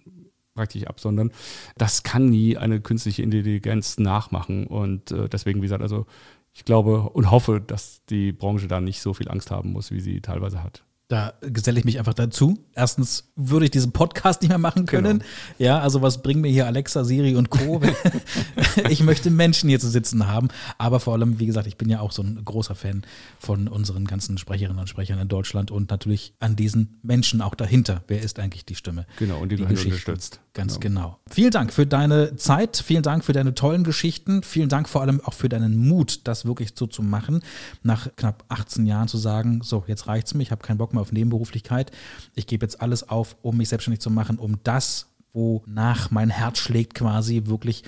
praktisch absondern. Das kann nie eine künstliche Intelligenz nachmachen und äh, deswegen, wie gesagt, also ich glaube und hoffe, dass die Branche da nicht so viel Angst haben muss, wie sie teilweise hat. Da geselle ich mich einfach dazu. Erstens würde ich diesen Podcast nicht mehr machen können. Genau. Ja, also was bringen mir hier Alexa, Siri und Co. ich möchte Menschen hier zu sitzen haben. Aber vor allem, wie gesagt, ich bin ja auch so ein großer Fan von unseren ganzen Sprecherinnen und Sprechern in Deutschland und natürlich an diesen Menschen auch dahinter. Wer ist eigentlich die Stimme? Genau, und die, die Geschichte unterstützt. Ganz genau. genau. Vielen Dank für deine Zeit, vielen Dank für deine tollen Geschichten, vielen Dank vor allem auch für deinen Mut, das wirklich so zu machen. Nach knapp 18 Jahren zu sagen, so, jetzt reicht's mir, ich habe keinen Bock mehr auf Nebenberuflichkeit. Ich gebe jetzt alles auf, um mich selbstständig zu machen, um das, wonach mein Herz schlägt, quasi wirklich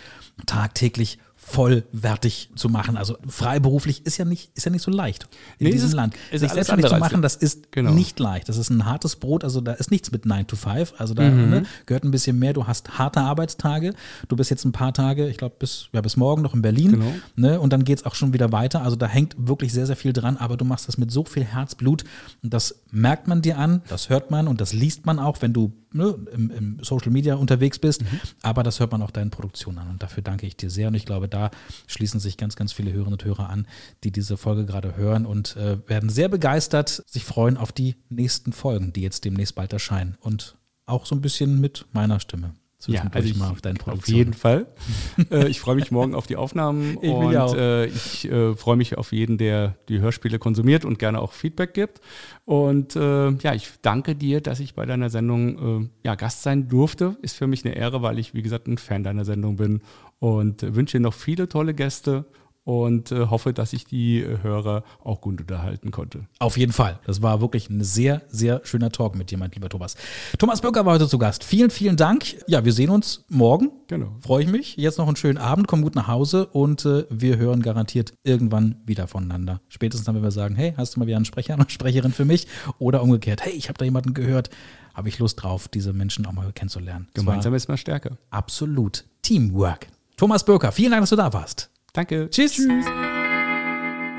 tagtäglich vollwertig zu machen. Also freiberuflich ist ja nicht, ist ja nicht so leicht in nee, diesem ist, Land. Ist Sich selbstständig zu machen, das ist genau. nicht leicht. Das ist ein hartes Brot, also da ist nichts mit 9 to 5. Also da mhm. ne, gehört ein bisschen mehr. Du hast harte Arbeitstage. Du bist jetzt ein paar Tage, ich glaube, bis, ja, bis morgen noch in Berlin. Genau. Ne, und dann geht es auch schon wieder weiter. Also da hängt wirklich sehr, sehr viel dran, aber du machst das mit so viel Herzblut. Und das merkt man dir an, das hört man und das liest man auch, wenn du ne, im, im, Social Media unterwegs bist. Mhm. Aber das hört man auch deinen Produktionen an. Und dafür danke ich dir sehr. Und ich glaube, da schließen sich ganz, ganz viele Hörerinnen und Hörer an, die diese Folge gerade hören und äh, werden sehr begeistert, sich freuen auf die nächsten Folgen, die jetzt demnächst bald erscheinen. Und auch so ein bisschen mit meiner Stimme ja, also ich, mal auf deine Produktion. Auf jeden Fall. äh, ich freue mich morgen auf die Aufnahmen ich und äh, ich äh, freue mich auf jeden, der die Hörspiele konsumiert und gerne auch Feedback gibt. Und äh, ja, ich danke dir, dass ich bei deiner Sendung äh, ja, Gast sein durfte. Ist für mich eine Ehre, weil ich, wie gesagt, ein Fan deiner Sendung bin und wünsche dir noch viele tolle Gäste und äh, hoffe, dass ich die äh, Hörer auch gut unterhalten konnte. Auf jeden Fall. Das war wirklich ein sehr, sehr schöner Talk mit dir, mein lieber Thomas. Thomas Bürger war heute zu Gast. Vielen, vielen Dank. Ja, wir sehen uns morgen. Genau. Freue ich mich. Jetzt noch einen schönen Abend. Komm gut nach Hause und äh, wir hören garantiert irgendwann wieder voneinander. Spätestens dann, wenn wir sagen, hey, hast du mal wieder einen Sprecher, eine Sprecherin für mich? Oder umgekehrt, hey, ich habe da jemanden gehört. Habe ich Lust drauf, diese Menschen auch mal kennenzulernen. Gemeinsam ist man stärker. Absolut. Teamwork. Thomas Bürger, vielen Dank, dass du da warst. Danke. Tschüss. Tschüss.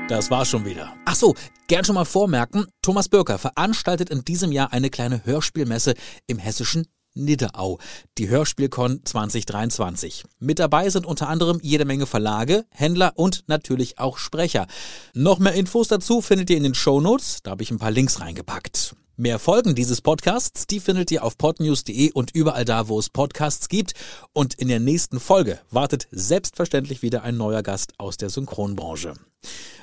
Das war schon wieder. Ach so, gern schon mal vormerken, Thomas Bürger veranstaltet in diesem Jahr eine kleine Hörspielmesse im hessischen Nidderau, die Hörspielcon 2023. Mit dabei sind unter anderem jede Menge Verlage, Händler und natürlich auch Sprecher. Noch mehr Infos dazu findet ihr in den Show Notes, da habe ich ein paar Links reingepackt. Mehr Folgen dieses Podcasts, die findet ihr auf podnews.de und überall da, wo es Podcasts gibt. Und in der nächsten Folge wartet selbstverständlich wieder ein neuer Gast aus der Synchronbranche.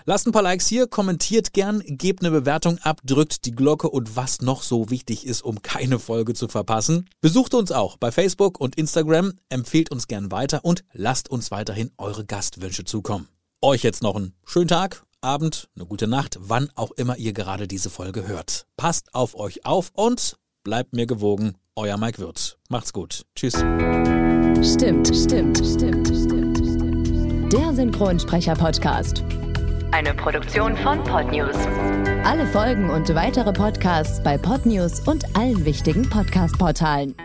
Lasst ein paar Likes hier, kommentiert gern, gebt eine Bewertung ab, drückt die Glocke und was noch so wichtig ist, um keine Folge zu verpassen. Besucht uns auch bei Facebook und Instagram, empfehlt uns gern weiter und lasst uns weiterhin eure Gastwünsche zukommen. Euch jetzt noch einen schönen Tag, Abend, eine gute Nacht, wann auch immer ihr gerade diese Folge hört. Passt auf euch auf und bleibt mir gewogen. Euer Mike Würz. Macht's gut. Tschüss. Stimmt, stimmt, stimmt, stimmt, stimmt. Der Synchronsprecher-Podcast. Eine Produktion von Podnews. Alle Folgen und weitere Podcasts bei Podnews und allen wichtigen Podcast-Portalen.